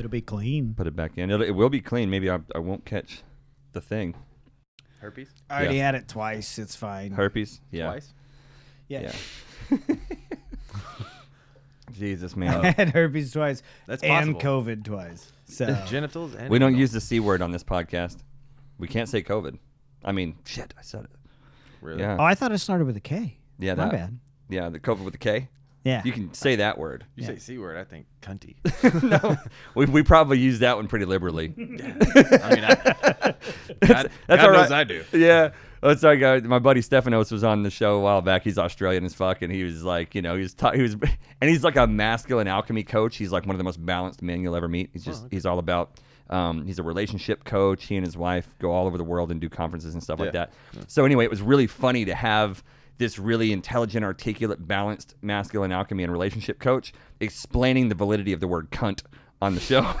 It'll be clean. Put it back in. It'll, it will be clean. Maybe I, I won't catch the thing. Herpes I already Yeah. had it twice. It's fine. Herpes. Yeah. twice. yeah. Yeah. Jesus, I man. had herpes twice That's and possible. COVID twice. So Genitals and we don't anal. use the c word on this podcast. We can't say COVID. I mean, shit. I said it. Really? Yeah. Oh, I thought it started with a K. Yeah. My That. bad. Yeah. The COVID with the K. Yeah. You can say that word. You Yeah. say c word, I think cunty. no, we, we probably use that one pretty liberally. I mean, I, God, that's God all knows right. I do. Yeah. Oh, sorry, guys. My buddy Stephanos was on the show a while back. He's Australian as fuck, and he was like, you know, he was, ta- he was, and he's like a masculine alchemy coach. He's like one of the most balanced men you'll ever meet. He's just, he's all about, um, he's a relationship coach. He and his wife go all over the world and do conferences and stuff like Yeah. that. So anyway, it was really funny to have this really intelligent, articulate, balanced masculine alchemy and relationship coach explaining the validity of the word cunt on the show.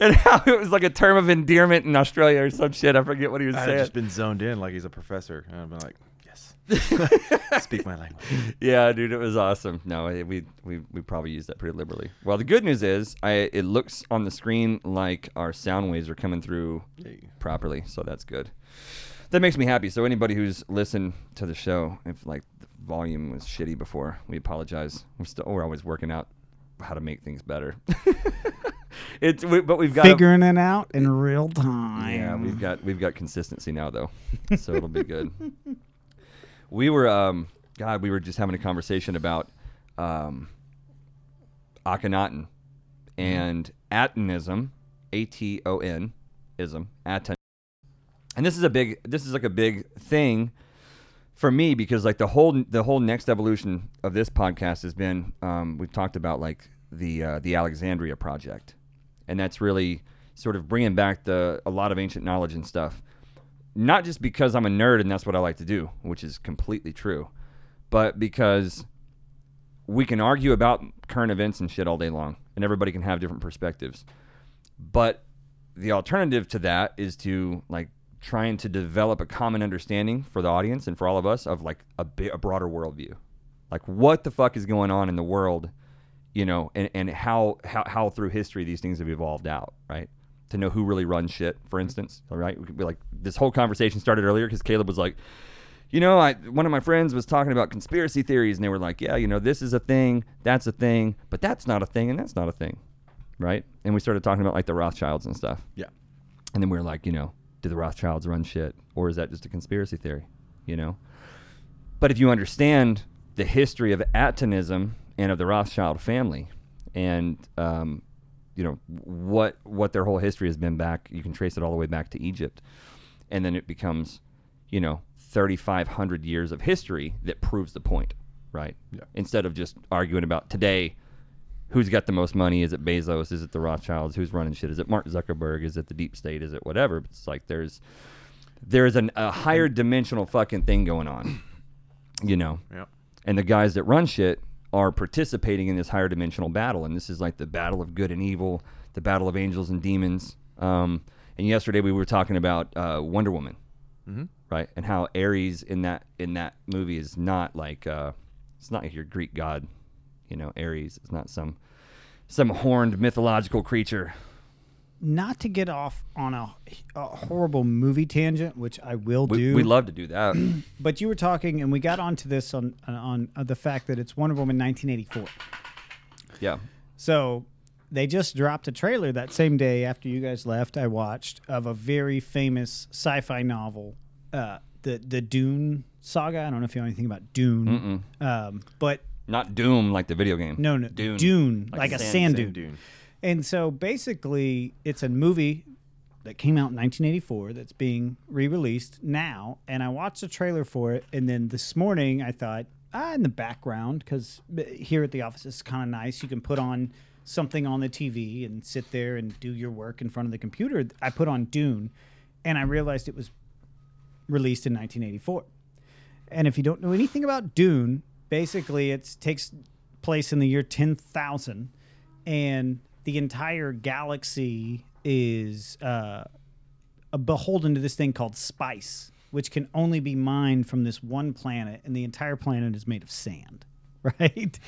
And how it was like a term of endearment in Australia or some shit. I forget what he was saying. I saying. just been zoned in like he's a professor. And I've been like, yes. Speak my language. yeah, dude, it was awesome. No, it- we we we probably used that pretty liberally. Well, the good news is, I it looks on the screen like our sound waves are coming through properly, so that's good. That makes me happy. So anybody who's listened to the show, if like the volume was shitty before, we apologize. We're still we're always working out how to make things better. it's we, but we've got a- Figuring it out in real time. Yeah, we've got we've got consistency now though, so it'll be good. We were, um, God, we were just having a conversation about um, Akhenaten and Atonism, A T O N ism, Aton. And this is a big, this is like a big thing for me because like the whole the whole next evolution of this podcast has been um, we've talked about like the uh, the Alexandria project, and that's really sort of bringing back the a lot of ancient knowledge and stuff. Not just because I'm a nerd and that's what I like to do, which is completely true, but because we can argue about current events and shit all day long, and everybody can have different perspectives. But the alternative to that is to like trying to develop a common understanding for the audience and for all of us of like a, bi- a broader worldview, like what the fuck is going on in the world, you know, and, and how, how how through history these things have evolved out, right? To know who really runs shit, for instance, all right? We could be like this whole conversation started earlier because Caleb was like, you know, I one of my friends was talking about conspiracy theories, and they were like, yeah, you know, this is a thing, that's a thing, but that's not a thing, and that's not a thing, right? And we started talking about like the Rothschilds and stuff. Yeah. And then we were like, you know, do the Rothschilds run shit, or is that just a conspiracy theory? You know. But if you understand the history of Atonism and of the Rothschild family, and um, you know what what their whole history has been back, you can trace it all the way back to Egypt, and then it becomes, you know, 3,500 years of history that proves the point, right? Yeah. Instead of just arguing about today who's got the most money? Is it Bezos? Is it the Rothschilds? Who's running shit? Is it Mark Zuckerberg? Is it the deep state? Is it whatever? It's like there's there's an, a higher dimensional fucking thing going on, you know. Yeah. And the guys that run shit are participating in this higher dimensional battle, and this is like the battle of good and evil, the battle of angels and demons. Um, and yesterday we were talking about uh, Wonder Woman, Mhm. right? And how Ares in that in that movie is not like uh, it's not like your Greek god, you know. Ares is not some some horned mythological creature. Not to get off on a, a horrible movie tangent, which I will We, do. we love to do that. but you were talking, and we got onto this on on, on the fact that it's Wonder Woman 1984. yeah. So they just dropped a trailer that same day after you guys left. I watched of a very famous sci-fi novel, uh, the the Dune saga. I don't know if you know anything about Dune, um, but Not Doom like the video game. no, no, Dune. Dune, like, a sand- dune. dune. And so basically, it's a movie that came out in 1984 that's being re-released now. And I watched the trailer for it, and then this morning I thought, ah, in the background, because here at the office it's kind of nice. You can put on something on the TV and sit there and do your work in front of the computer. I put on Dune, and I realized it was released in 1984. And if you don't know anything about Dune, basically it takes place in the year 10,000 and the entire galaxy is uh, beholden to this thing called spice, which can only be mined from this one planet, and the entire planet is made of sand, right?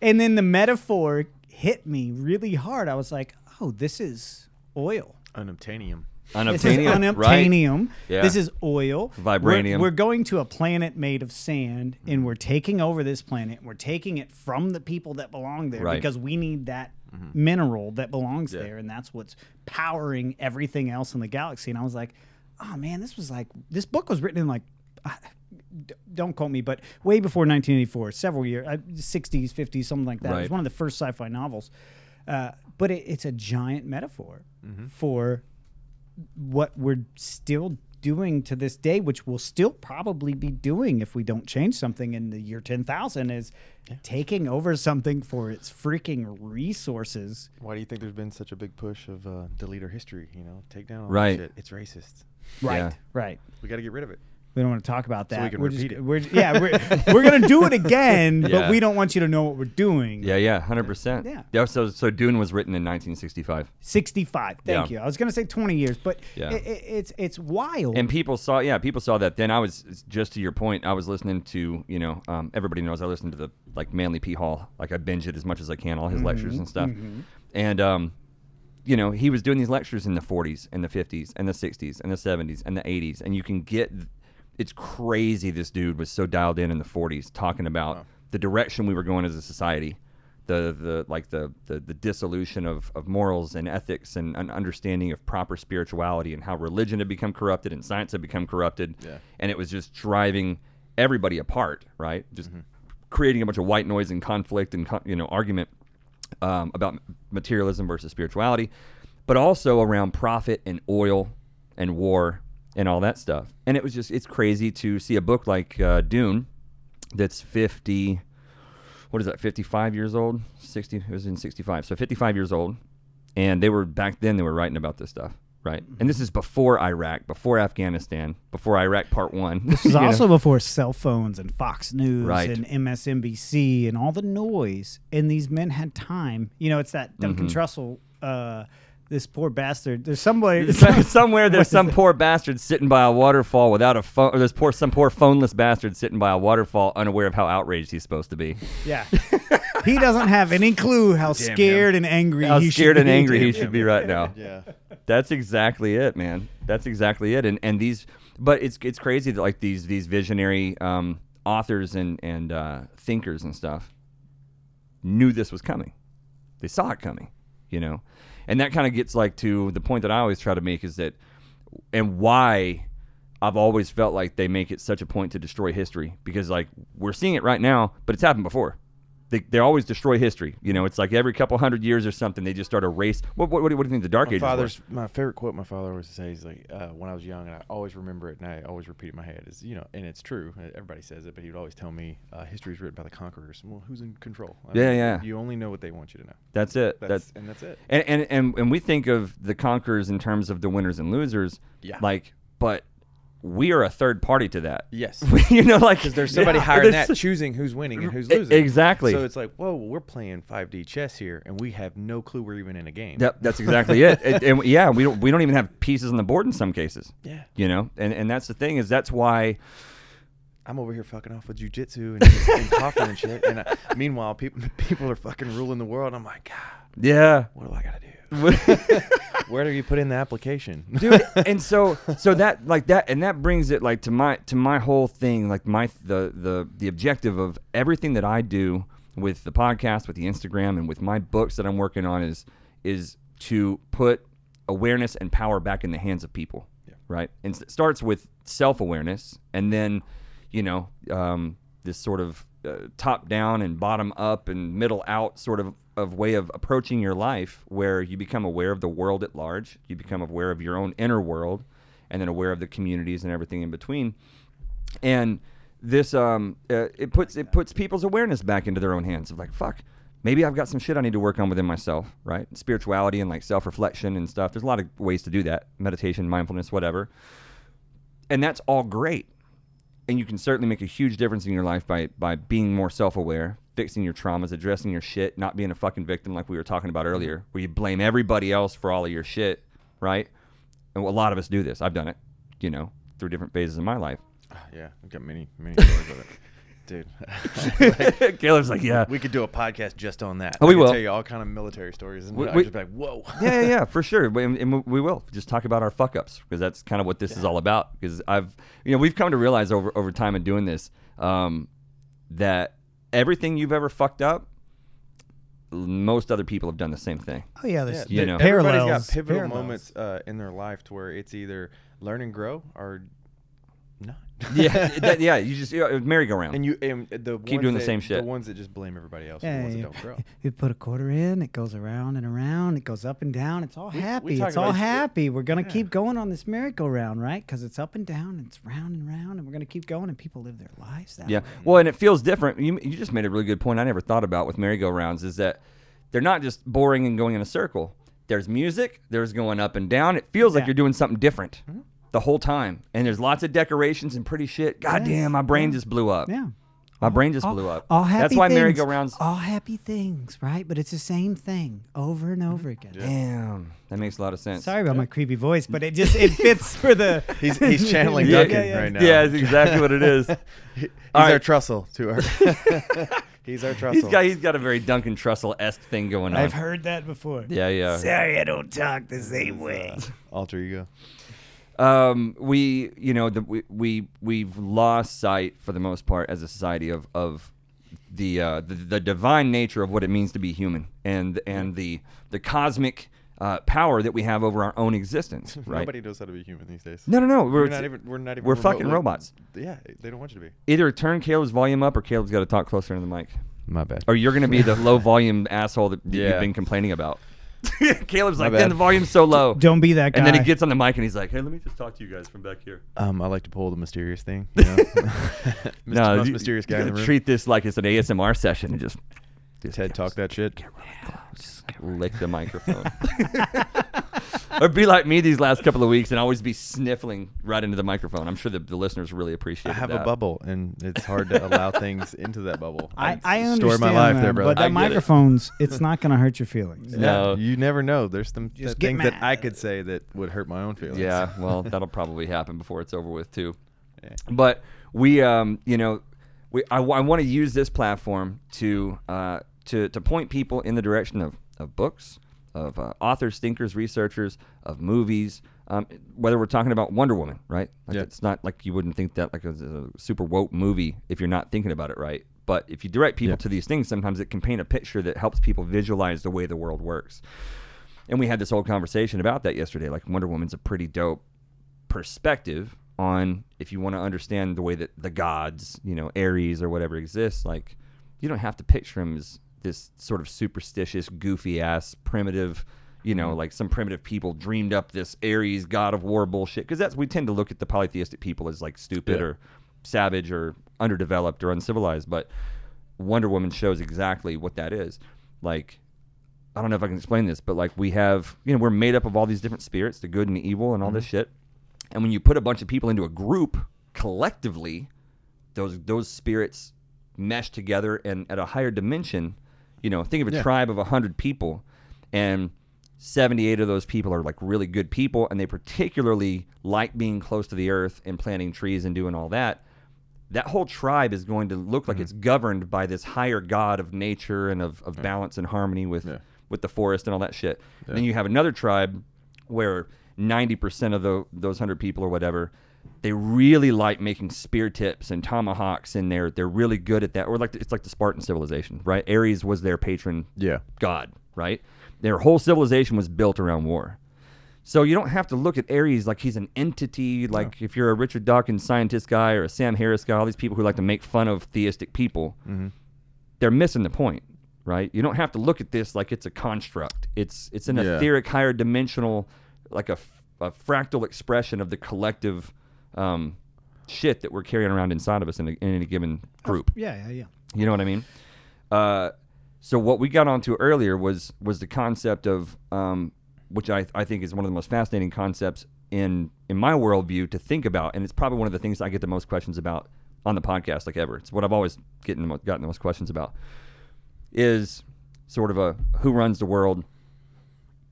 And then the metaphor hit me really hard. I was like, oh, this is oil. Unobtainium. This is Unobtainium, right? unobtainium. Yeah. This is oil. We're- Vibranium. We're, going to a planet made of sand, and we're taking over this planet. We're taking it from the people that belong there Right. because we need that mineral that belongs there, and that's what's powering everything else in the galaxy. And I was like, oh man, this was like this book was written in like. d- Don't quote me, but way before 1984, several years, uh, 60s, 50s, something like that. It was Right. one of the first sci-fi novels, uh, but it, it's a giant metaphor Mm-hmm. for what we're still doing to this day, which we'll still probably be doing if we don't change something in the year 10,000, is taking over something for its freaking resources. Why do you think there's been such a big push of uh, delete our history? You know, take down all Right. that shit. It's racist. Right, Yeah. right. We got to get rid of it. We don't want to talk about that. So we can we're repeat just, it. We're, yeah, we're, we're going to do it again, Yeah. but we don't want you to know what we're doing. Yeah, yeah, hundred percent. Yeah. So, so Dune was written in 1965, 65. Thank Yeah. you. I was going to say 20 years, but Yeah. it, it, it's it's wild. and people saw, yeah, people saw that. Then I was just to your point. I was listening to, you know, um, everybody knows I listened to the like Manly P Hall. Like I binge it as much as I can, all his lectures and stuff. And um, you know, he was doing these lectures in the 40s and the 50s and the 60s and the 70s and the 80s, and you can get. It's crazy. This dude was so dialed in in the 40s, talking about the direction we were going as a society, the the like the the, the dissolution of, of morals and ethics and an understanding of proper spirituality and how religion had become corrupted and science had become corrupted, Yeah. and it was just driving everybody apart, right? Just creating a bunch of white noise and conflict and you know argument um, about materialism versus spirituality, but also around profit and oil and war and all that stuff. And it was just it's crazy to see a book like uh, Dune that's 50 what is that 55 years old 60 it was in 65 so 55 years old and they were back then they were writing about this stuff right and this is before iraq before afghanistan before iraq part one This is also before cell phones and Fox News Right. and MSNBC and all the noise. And these men had time. You know, it's that Duncan Mm-hmm. Trussell, uh, this poor bastard. There's somebody. somewhere there's some poor bastard sitting by a waterfall without a phone or there's poor some poor phoneless bastard sitting by a waterfall unaware of how outraged he's supposed to be yeah. he doesn't have any clue how scared and angry how he scared should and be. angry he should be right now Yeah. That's exactly it, man. That's exactly it. And and these, but it's it's crazy that like these these visionary um, authors and and uh, thinkers and stuff knew this was coming. They saw it coming, you know, and that kind of gets like to the point that I always try to make is that, and why I've always felt like they make it such a point to destroy history because like we're seeing it right now, but it's happened before. They, they always destroy history. You know, it's like every couple hundred years or something, they just start a race. What, what, what do you think the Dark My Ages were? father's my favorite quote. My father always says, like uh, when I was young, and I always remember it, and I always repeat it in my head. Is you know, and it's true. Everybody says it, but he would always tell me, uh, "History is written by the conquerors." Well, who's in control? I Yeah, yeah. You only know what they want you to know. That's it. That's, That's and that's it. and, and and and we think of the conquerors in terms of the winners and losers. Yeah. Like, but we are a third party to that. Yes. you know, like Because there's somebody yeah, higher than that choosing who's winning and who's losing. exactly. So it's like, whoa, we're playing 5D chess here, and we have no clue we're even in a game. Yep, that's exactly it. And, and yeah, we don't we don't even have pieces on the board in some cases. Yeah. You know, and and that's the thing is that's why. I'm over here fucking off with jujitsu and, and coughing and shit. And uh, meanwhile, people people are fucking ruling the world. I'm like, God, Yeah. what do I gotta do? Where do you put in the application, dude and so so that like that and that brings it like to my to my whole thing like my the the the objective of everything that i do with the podcast with the instagram and with my books that i'm working on is is to put awareness and power back in the hands of people Yeah. right and it starts with self-awareness and then you know um, this sort of uh, top down and bottom up and middle out sort of of way of approaching your life where you become aware of the world at large you become aware of your own inner world and then aware of the communities and everything in between. And this um uh, it puts it puts people's awareness back into their own hands of like fuck maybe i've got some shit i need to work on within myself right? Spirituality and like self-reflection and stuff. There's a lot of ways to do that. Meditation mindfulness whatever. And that's all great and you can certainly make a huge difference in your life by by being more self-aware fixing your traumas addressing your shit not being a fucking victim like we were talking about earlier where you blame everybody else for all of your shit right? And a lot of us do this. I've done it you know through different phases of my life. Yeah, I've got many many stories of it. Dude. Caleb's like, yeah. we could do a podcast just on that. Oh, I we could will. tell you all kind of military stories, and We- I'd we- just be like, "Whoa." yeah, yeah, yeah, for sure. We- And, and we will just talk about our fuck ups because that's kind of what this is all about. Because I've, you know, we've come to realize over over time in doing this um, that everything you've ever fucked up, most other people have done the same thing. Oh yeah, there's You the know. everybody's parallels. got pivotal parallels. moments uh, in their life to where it's either learn and grow or not. Yeah, that, yeah. You just you know, merry-go-round. and you and the Keep ones doing the that- same shit. The ones that just blame everybody else are Yeah, the ones yeah, that don't grow. You put a quarter in, it goes around and around, it goes up and down. It's all We- we happy. talk it's all about- happy. We're gonna Yeah. keep going on this merry-go-round, right? Because it's up and down, it's round and round, and we're gonna keep going, and people live their lives that Yeah. way. Well, and it feels different. You, you just made a really good point I never thought about with merry-go-rounds is that they're not just boring and going in a circle. There's music, there's going up and down. It feels like Yeah. you're doing something different Mm-hmm. The whole time. And there's lots of decorations and pretty shit. God Yes. damn, my brain Yeah. just blew up. Yeah. My brain just all, blew up. All happy That's why things, merry-go-rounds. All happy things, right? But it's the same thing over and over again. Damn. That makes a lot of sense. Sorry about my creepy voice, but it just it fits for the. He's he's channeling Yeah, Duncan yeah, yeah. right now. Yeah, it's exactly what it is. He- he's All our right. Trussell to our. he's our Trussell. He's got he's got a very Duncan Trussell esque thing going on. I've heard that before. Yeah, yeah. Sorry, I don't talk the same His, way. uh, alter ego. Um, we you know the, we, we we've lost sight for the most part as a society of of the uh, the, the divine nature of what it means to be human and and the the cosmic uh, power that we have over our own existence. Right? Nobody knows how to be human these days. no, no, no. We're, We're not even. We're not even. we're fucking remotely- robots. Yeah, they don't want you to be. Either turn Caleb's volume up or Caleb's got to talk closer to the mic. My bad. Or you're going to be the low volume asshole that you've been complaining about. Caleb's My like, bad. then the volume's so low. Don't be that guy. And then he gets on the mic and he's like, "Hey, let me just talk to you guys from back here." Um, I like to pull the mysterious thing. You know? Mr. most you- mysterious you guy in gotta the room. Treat this like it's an ASMR session and just, just Ted talk that shit. get really close. Just lick the microphone. or be like me these last couple of weeks and always be sniffling right into the microphone. I'm sure the, the listeners really appreciate I have that. a bubble, and it's hard to allow things into that bubble. I, I understand story of my life that, there, brother. but I that get it. microphone's it's not going to hurt your feelings. Yeah, No. you never know. There's some Just th- get things that I could say that would hurt my own feelings. Yeah, well, that'll probably happen before it's over with too. Yeah. But we, um, you know, we I, want to use this platform to uh, to to point people in the direction of of books, of uh, authors, thinkers, researchers, of movies. Um, whether we're talking about Wonder Woman, right? Like Yeah. It's not like you wouldn't think that like a, a super woke movie if you're not thinking about it right. But if you direct people Yeah. to these things, sometimes it can paint a picture that helps people visualize the way the world works. And we had this whole conversation about that yesterday. Like Wonder Woman's a pretty dope perspective on if you want to understand the way that the gods, you know, Ares or whatever exists, like you don't have to picture him as this sort of superstitious, goofy ass, primitive, you know, mm-hmm. like some primitive people dreamed up this Ares god of war bullshit. Because that's we tend to look at the polytheistic people as like stupid Yeah. or savage or underdeveloped or uncivilized, but Wonder Woman shows exactly what that is. Like I don't know if I can explain this, but like we have, you know, we're made up of all these different spirits, the good and the evil, and all this mm-hmm. shit. And when you put a bunch of people into a group collectively, those those spirits mesh together and at a higher dimension. You know, think of a Yeah. tribe of hundred people, and seventy-eight of those people are like really good people, and they particularly like being close to the earth and planting trees and doing all that. That whole tribe is going to look like mm-hmm. it's governed by this higher god of nature and of, of balance and harmony with Yeah. with the forest and all that shit. Yeah. Then you have another tribe where 90% of the, those 100 people or whatever, they really like making spear tips and tomahawks and they're they're really good at that. Or like it's like the Spartan civilization, right? Ares was their patron Yeah. god, right? Their whole civilization was built around war. So you don't have to look at Ares like he's an entity. Like if you're a Richard Dawkins scientist guy or a Sam Harris guy, all these people who like to make fun of theistic people, Mm-hmm. they're missing the point, right? You don't have to look at this like it's a construct. It's it's an Yeah. etheric, higher dimensional, like a, a fractal expression of the collective um, shit that we're carrying around inside of us in, a, in any given group. Yeah, yeah, yeah. You know what I mean? Uh, so what we got onto earlier was was the concept of, um, which I, I think is one of the most fascinating concepts in in my worldview to think about, and it's probably one of the things I get the most questions about on the podcast, like ever. It's what I've always getting the gotten the most questions about. Is sort of a who runs the world,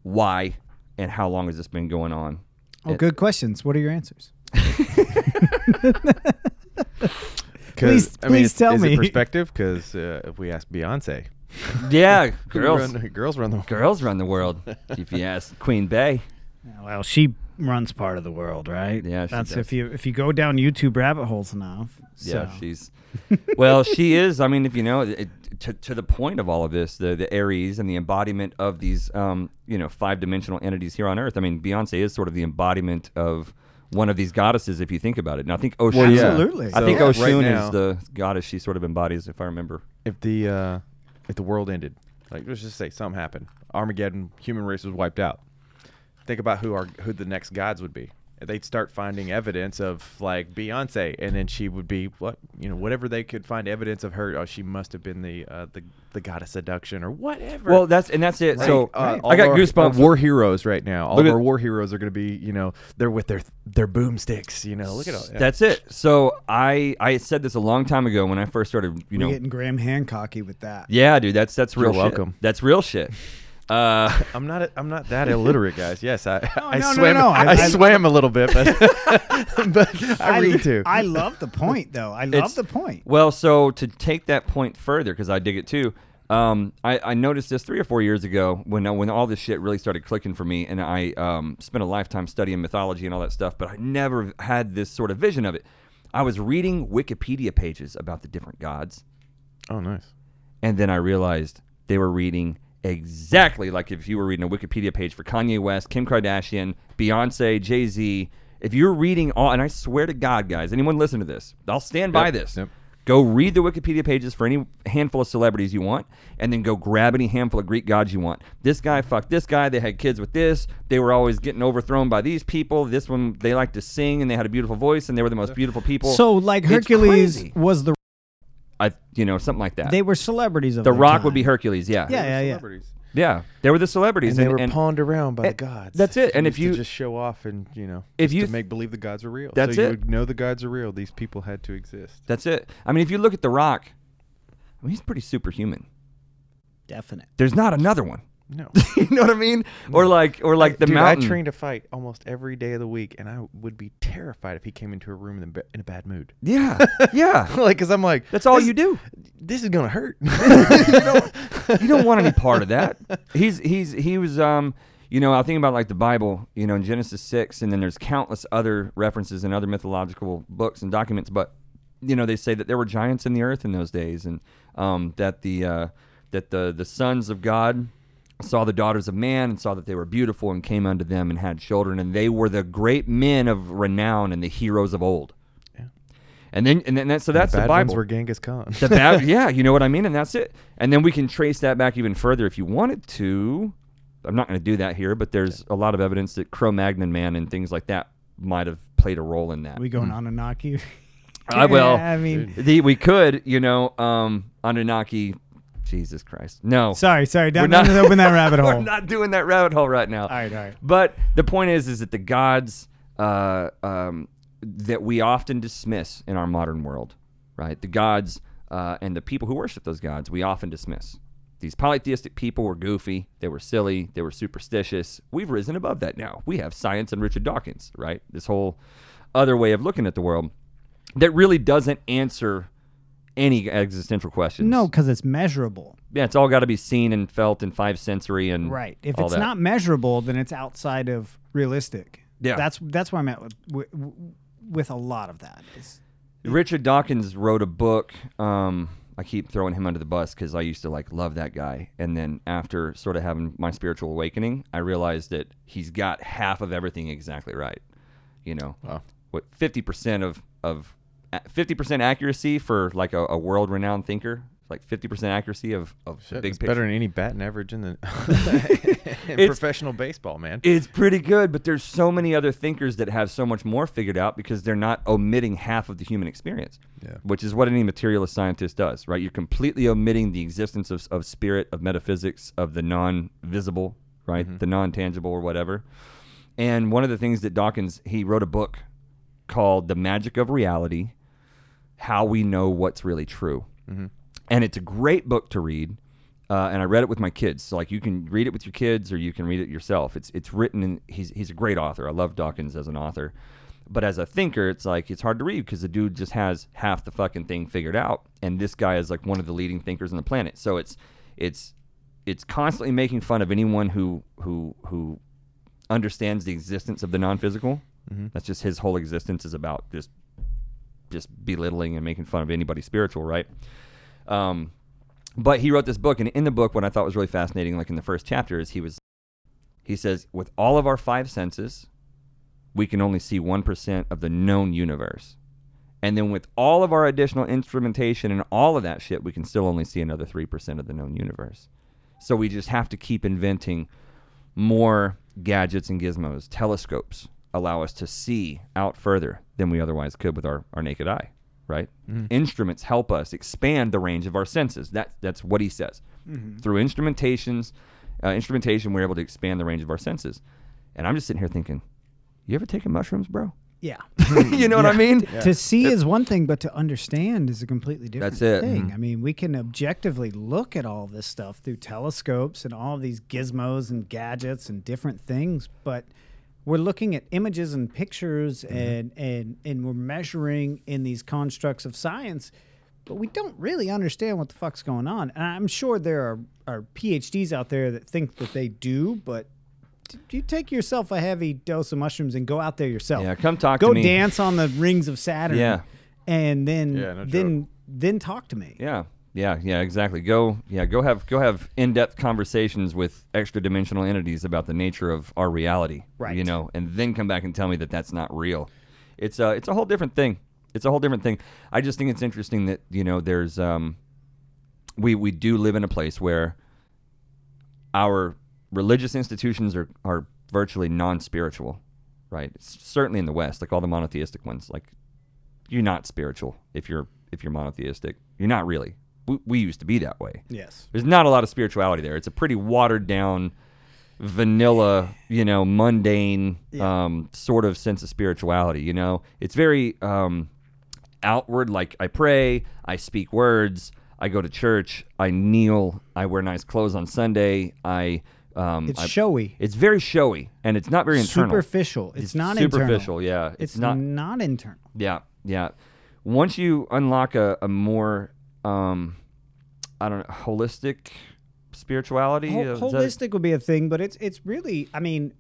why, and how long has this been going on? Oh, It- good questions. What are your answers? Please- I mean, please it's- tell is me. It perspective, because uh, if we ask Beyonce, Yeah, girls. run, girls run the world. Girls run the world. if you ask Queen Bey. Well, she runs part of the world, right? Yeah, she that's does. if you if you go down YouTube rabbit holes enough. Yeah, she's. well, she is. I mean, if you know, it, to to the point of all of this, the the Ares and the embodiment of these, um, you know, five dimensional entities here on Earth. I mean, Beyonce is sort of the embodiment of one of these goddesses, if you think about it. And I think Oshun. Well, yeah. Absolutely. I think So, Oshun right now- is the goddess she sort of embodies, if I remember. if the uh, if the world ended, like let's just say something happened, Armageddon, human race was wiped out. Think about who our who the next gods would be. They'd start finding evidence of like Beyonce, and then she would be what you know whatever they could find evidence of her. Oh, she must have been the uh, the the goddess seduction or whatever. Well, that's and that's it. Right. So Uh, all I got our- goosebumps. Our war heroes right now. All Look of at- our war heroes are going to be, you know, they're with their their boomsticks. You know, look at all. yeah. That's it. So I I said this a long time ago when I first started. You We're know, getting Graham Hancocky with that. yeah, dude, that's that's real You're shit. welcome. That's real shit. Uh, I'm not. I'm not that illiterate, guys. Yes, I. I no, no, swam. no, I, I- I- swam a little bit, but but I read too. I love the point, though. I love It's- the point. Well, so to take that point further, because I dig it too, um, I, I noticed this three or four years ago when uh, when all this shit really started clicking for me, and I um, spent a lifetime studying mythology and all that stuff, but I never had this sort of vision of it. I was reading Wikipedia pages about the different gods, oh, nice. and then I realized they were reading exactly like if you were reading a Wikipedia page for Kanye West, Kim Kardashian, Beyonce, Jay Z. If you're reading all, and I swear to God, guys, anyone listen to this, I'll stand by Yep, this. yep. Go read the Wikipedia pages for any handful of celebrities you want, and then go grab any handful of Greek gods you want. This guy fucked this guy. They had kids with this. They were always getting overthrown by these people. This one, they liked to sing, and they had a beautiful voice, and they were the most beautiful people. so, like Hercules was the I, you know, something like that. they were celebrities of the their Rock would time. be Hercules. Yeah, Yeah, yeah, yeah. Celebrities. yeah. They were the celebrities, And they were and- pawned around by the and gods. that's it. And Used if to you- just show off and you know, If just you to make believe the gods are real, That's so you it. would know the gods are real. These people had to exist. That's it. I mean, if you look at The Rock, I mean, he's pretty superhuman. definite. There's not another one. No, you know what I mean? Or like, or like the Dude, mountain. I train to fight almost every day of the week, and I would be terrified if he came into a room in a, in a bad mood. Yeah, yeah. like, cause I'm like, That's all you do. This is gonna hurt. You don't want any part of that. He's he's he was um. You know, I think about like the Bible. You know, in Genesis six, and then there's countless other references in other mythological books and documents. But you know, they say that there were giants in the earth in those days, and um, that the uh, that the the sons of God saw the daughters of man and saw that they were beautiful and came unto them and had children, and they were the great men of renown and the heroes of old. Yeah. And then and then that, so that's the the bad Bible. ones were Genghis Khan. The bad, yeah, you know what I mean, and that's it. And then we can trace that back even further if you wanted to. I'm not going to do that here, but there's a lot of evidence that Cro-Magnon man and things like that might have played a role in that. we going Anunnaki? I will. Yeah, I mean, The, we could, you know, um, Anunnaki. Jesus Christ, no. sorry, sorry. We're Don't, not- don't open that rabbit hole. We're not doing that rabbit hole right now. All right, all right. But the point is, is that the gods uh, um, that we often dismiss in our modern world, right? The gods uh, and the people who worship those gods, we often dismiss. These polytheistic people were goofy, they were silly, they were superstitious. We've risen above that now. We have science and Richard Dawkins, right? This whole other way of looking at the world that really doesn't answer any existential questions. No, because it's measurable. Yeah, it's all got to be seen and felt and five sensory and Right. If all it's that. not measurable, then it's outside of realistic. Yeah. That's that's where I'm at with with, with a lot of that. Is Richard Dawkins wrote a book. Um, I keep throwing him under the bus because I used to like love that guy, and then after sort of having my spiritual awakening, I realized that he's got half of everything exactly right. You know, Wow. what fifty percent of of fifty percent accuracy for like a, a world renowned thinker, like fifty percent accuracy of of Shit, big it's picture. better than any batting average in the in professional baseball, man. It's pretty good, but there's so many other thinkers that have so much more figured out because they're not omitting half of the human experience. Yeah. Which is what any materialist scientist does, right? You're completely omitting the existence of, of spirit, of metaphysics, of the non-visible, right? Mm-hmm. The non-tangible or whatever. And one of the things that Dawkins, he wrote a book called The Magic of Reality, How We Know What's Really True. And it's a great book to read. Uh, and I read it with my kids. So like you can read it with your kids or you can read it yourself. It's it's written in he's he's a great author. I love Dawkins as an author. But as a thinker, it's like it's hard to read because the dude just has half the fucking thing figured out, and this guy is like one of the leading thinkers on the planet. So it's it's it's constantly making fun of anyone who who who understands the existence of the non-physical. That's just his whole existence is about just just belittling and making fun of anybody spiritual, right? Um, but he wrote this book, and in the book, what I thought was really fascinating, like in the first chapter, is he was he says with all of our five senses, we can only see one percent of the known universe, and then with all of our additional instrumentation and all of that shit, we can still only see another three percent of the known universe. So we just have to keep inventing more gadgets and gizmos. Telescopes allow us to see out further than we otherwise could with our, our naked eye, right? Instruments help us expand the range of our senses. That, that's what he says. Through instrumentations, uh, instrumentation, we're able to expand the range of our senses. And I'm just sitting here thinking, you ever taken mushrooms, bro? Yeah. you know what I mean? To see is one thing, but to understand is a completely different That's it. thing. Mhm. I mean, we can objectively look at all this stuff through telescopes and all these gizmos and gadgets and different things, but we're looking at images and pictures Mm-hmm. and, and and we're measuring in these constructs of science, but we don't really understand what the fuck's going on. And I'm sure there are, are PhDs out there that think that they do, but d- you take yourself a heavy dose of mushrooms and go out there yourself Yeah, come talk go to me. dance on the rings of Saturn. Yeah. and then Yeah, no then then talk to me. Yeah, yeah, yeah, exactly. Go, yeah, go have go have in-depth conversations with extra-dimensional entities about the nature of our reality, Right. You know, and then come back and tell me that that's not real. It's a it's a whole different thing. It's a whole different thing. I just think it's interesting that you know there's um, we we do live in a place where our religious institutions are are virtually non-spiritual, right? S- certainly in the West, like all the monotheistic ones, like you're not spiritual if you're if you're monotheistic. You're not really. We, we used to be that way. Yes. There's not a lot of spirituality there. It's a pretty watered down, vanilla, you know, mundane um, sort of sense of spirituality. You know, it's very um, outward. Like I pray, I speak words, I go to church, I kneel, I wear nice clothes on Sunday. I um, It's I- showy, It's very showy, and it's not very internal. superficial. It's, not superficial. internal. Yeah, It's, not not internal. yeah, yeah. Once you unlock a, a more, um, I don't know, holistic spirituality, Ho- that holistic would be a thing, but it's it's really. I mean,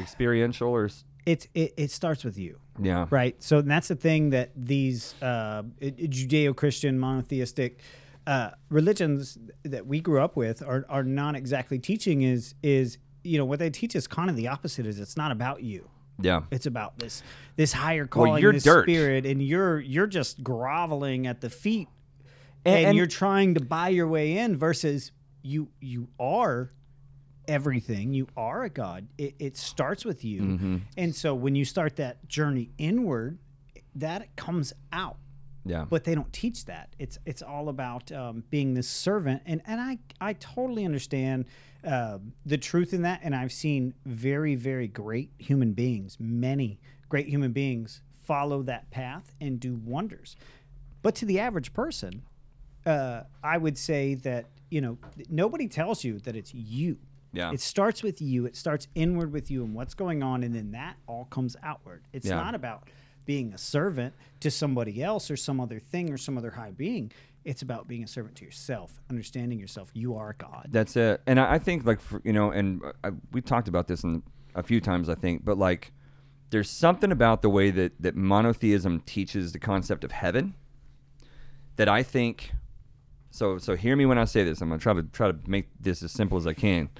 experiential, or it's it, it starts with you. yeah, Right. So that's the thing that these uh, Judeo Christian monotheistic uh, religions that we grew up with are, are not exactly teaching is is you know what they teach is kind of the opposite is it's not about you. yeah, It's about this this higher Well, calling, you're this dirt. spirit, and you're you're just groveling at the feet, And- and, and- you're trying to buy your way in. Versus you you are everything. You are a god. It, it starts with you, Mm-hmm. and so when you start that journey inward, that comes out. yeah. But they don't teach that. It's it's all about um, being this servant, and and I I totally understand uh, the truth in that, and I've seen very very great human beings, many great human beings follow that path and do wonders. But to the average person, uh, I would say that you know nobody tells you that it's you. Yeah. It starts with you. It starts inward with you and what's going on, and then that all comes outward. It's Yeah. not about being a servant to somebody else or some other thing or some other high being. It's about being a servant to yourself, understanding yourself. You are God. That's it. And I, I think like for, you know, and I, we talked about this in a few times, I think, but like there's something about the way that that monotheism teaches the concept of heaven that I think. So so hear me when I say this. I'm gonna try to try to make this as simple as I can.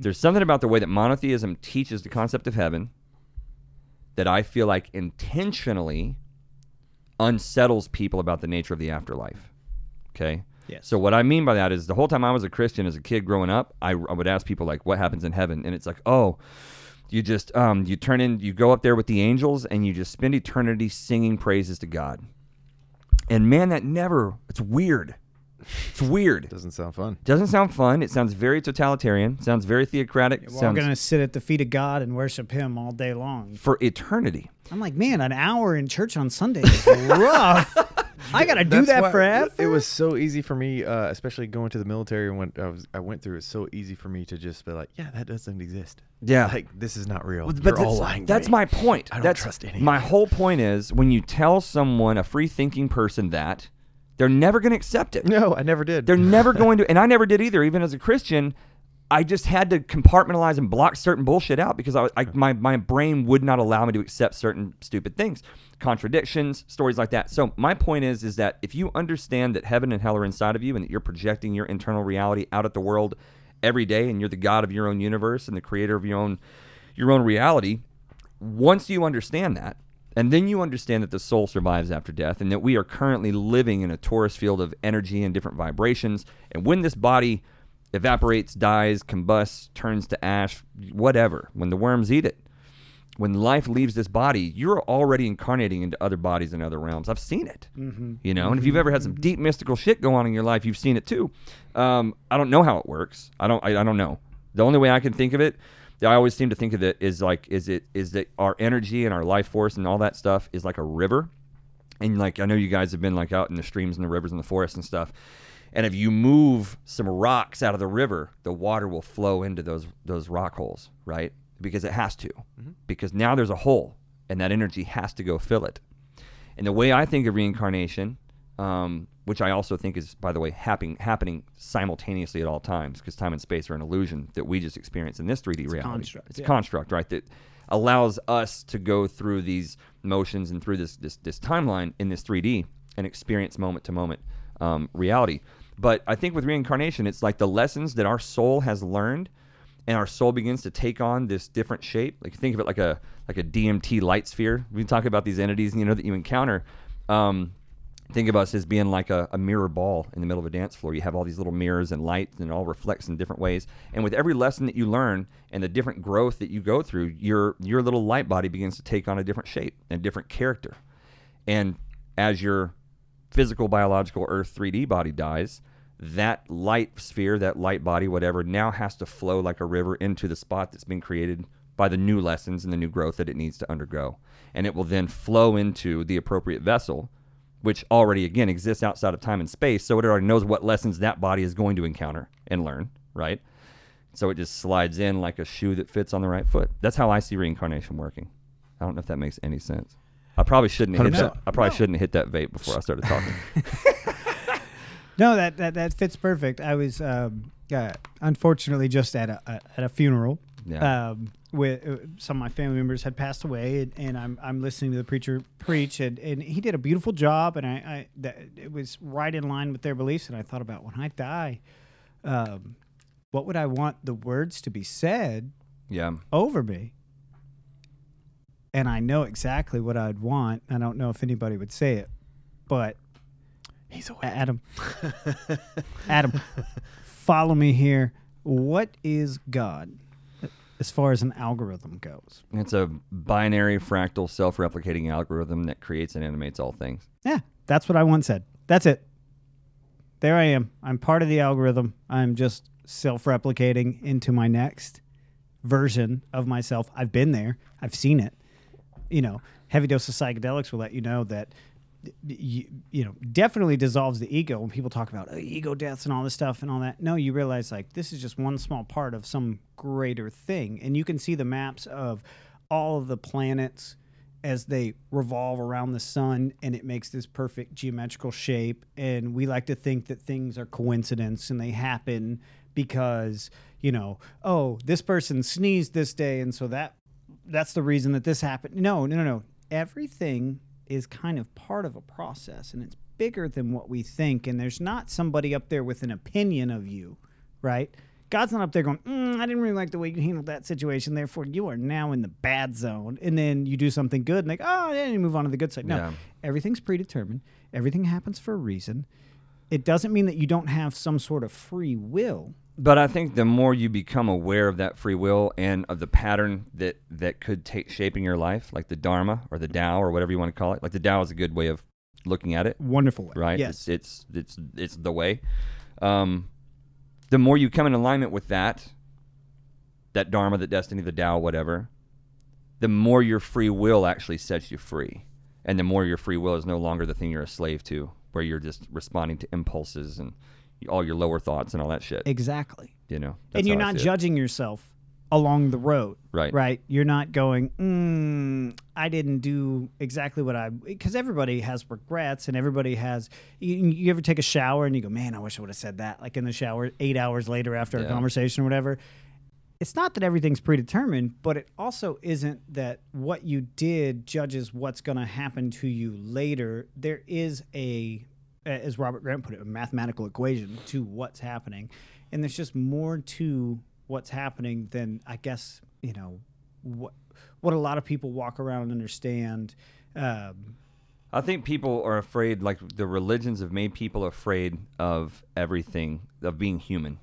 There's something about the way that monotheism teaches the concept of heaven that I feel like intentionally unsettles people about the nature of the afterlife. Okay. Yes. So what I mean by that is the whole time I was a Christian as a kid growing up, I, I would ask people like, "What happens in heaven?" And it's like, "Oh, you just um you turn in, you go up there with the angels, and you just spend eternity singing praises to God." And man, that never. It's weird. It's weird. Doesn't sound fun. Doesn't sound fun. It sounds very totalitarian. Sounds very theocratic. We're all sounds going to sit at the feet of God and worship Him all day long. for eternity. I'm like, man, an hour in church on Sunday is rough. I gotta do That's that why forever. It was so easy for me, uh, especially going to the military. When I was, I went through. It's so easy for me to just be like, "Yeah, that doesn't exist. Yeah. like this is not real. Well, You're all that's, lying." to that's me." my point. I don't that's, trust any. My whole point is when you tell someone, a free thinking person, that they're never going to accept it. No, I never did. They're never going to, and I never did either. Even as a Christian, I just had to compartmentalize and block certain bullshit out because I, I my my brain would not allow me to accept certain stupid things, contradictions, stories like that. So my point is, is that if you understand that heaven and hell are inside of you and that you're projecting your internal reality out at the world every day, and you're the God of your own universe and the creator of your own your own reality, once you understand that, and then you understand that the soul survives after death and that we are currently living in a torus field of energy and different vibrations, and when this body evaporates, dies, combusts, turns to ash, whatever, when the worms eat it, when life leaves this body, you're already incarnating into other bodies and other realms. I've seen it, mm-hmm. you know. And if mm-hmm. you've ever had some mm-hmm. deep mystical shit go on in your life, you've seen it too. Um, I don't know how it works. I don't. I, I don't know. The only way I can think of it, I always seem to think of it is like, is it is that our energy and our life force and all that stuff is like a river, and like I know you guys have been like out in the streams and the rivers and the forests and stuff. And if you move some rocks out of the river, the water will flow into those those rock holes, right? Because it has to. Because now there's a hole, and that energy has to go fill it. And the way I think of reincarnation, um, which I also think is, by the way, happening happening simultaneously at all times, because time and space are an illusion that we just experience in this 3D reality. construct, It's a construct, right? That allows us to go through these motions and through this this, this timeline in this 3D and experience moment to moment um, reality. But I think with reincarnation, it's like the lessons that our soul has learned, and our soul begins to take on this different shape. Like think of it like a like a DMT light sphere. We talk about these entities, you know, that you encounter. Um, think of us as being like a, a mirror ball in the middle of a dance floor. You have all these little mirrors and lights, and it all reflects in different ways. And with every lesson that you learn and the different growth that you go through, your your little light body begins to take on a different shape and different character. And as your physical, biological Earth 3D body dies, that light sphere, that light body, whatever, now has to flow like a river into the spot that's been created by the new lessons and the new growth that it needs to undergo. And it will then flow into the appropriate vessel, which already, again, exists outside of time and space. So it already knows what lessons that body is going to encounter and learn, right? So it just slides in like a shoe that fits on the right foot. That's how I see reincarnation working. I don't know if that makes any sense. I probably shouldn't have hit that. I probably shouldn't have hit that vape before I started talking. No, that, that that fits perfect. I was um, uh, unfortunately just at a, a at a funeral. Yeah. Um, with uh, some of my family members had passed away, and, and I'm I'm listening to the preacher preach, and, and he did a beautiful job, and I, I that it was right in line with their beliefs, and I thought about when I die, um, what would I want the words to be said yeah. over me? And I know exactly what I'd want. I don't know if anybody would say it, but He's away. Adam. Adam, follow me here. What is God as far as an algorithm goes? It's a binary fractal self-replicating algorithm that creates and animates all things. Yeah, that's what I once said. That's it. There I am. I'm part of the algorithm. I'm just self replicating into my next version of myself. I've been there, I've seen it. You know, heavy dose of psychedelics will let you know that. You, you know definitely dissolves the ego when people talk about uh, ego deaths and all this stuff and all that. No you realize like this is just one small part of some greater thing and you can see the maps of all of the planets as they revolve around the sun and it makes this perfect geometrical shape and we like to think that things are coincidence and they happen because you know oh this person sneezed this day and so that that's the reason that this happened. No no no no. Everything is kind of part of a process and it's bigger than what we think and there's not somebody up there with an opinion of you right God's not up there going, mm, I didn't really like the way you handled that situation. Therefore, you are now in the bad zone. And then you do something good and like, oh, yeah, you move on to the good side. No, Yeah. everything's predetermined. Everything happens for a reason. It doesn't mean that you don't have some sort of free will. But I think the more you become aware of that free will and of the pattern that that could take shape in your life, like the Dharma or the Tao or whatever you want to call it, like the Tao is a good way of looking at it, Wonderful way. right? Yes. It's it's it's, it's the way. Um, the more you come in alignment with that, that Dharma, that destiny, the Tao, whatever, the more your free will actually sets you free, and the more your free will is no longer the thing you're a slave to, where you're just responding to impulses and all your lower thoughts and all that shit. Exactly. You know, That's and you're not see it. judging yourself along the road. Right. Right. You're not going, mm, I didn't do exactly what I, because everybody has regrets and everybody has, you, you ever take a shower and you go, man, I wish I would have said that, like in the shower eight hours later after a conversation or whatever. It's not that everything's predetermined, but it also isn't that what you did judges what's going to happen to you later. There is a, as Robert Grant put it, a mathematical equation to what's happening. And there's just more to what's happening than I guess, you know, what, what a lot of people walk around and understand. Um, I think people are afraid, like the religions have made people afraid of everything, of being human.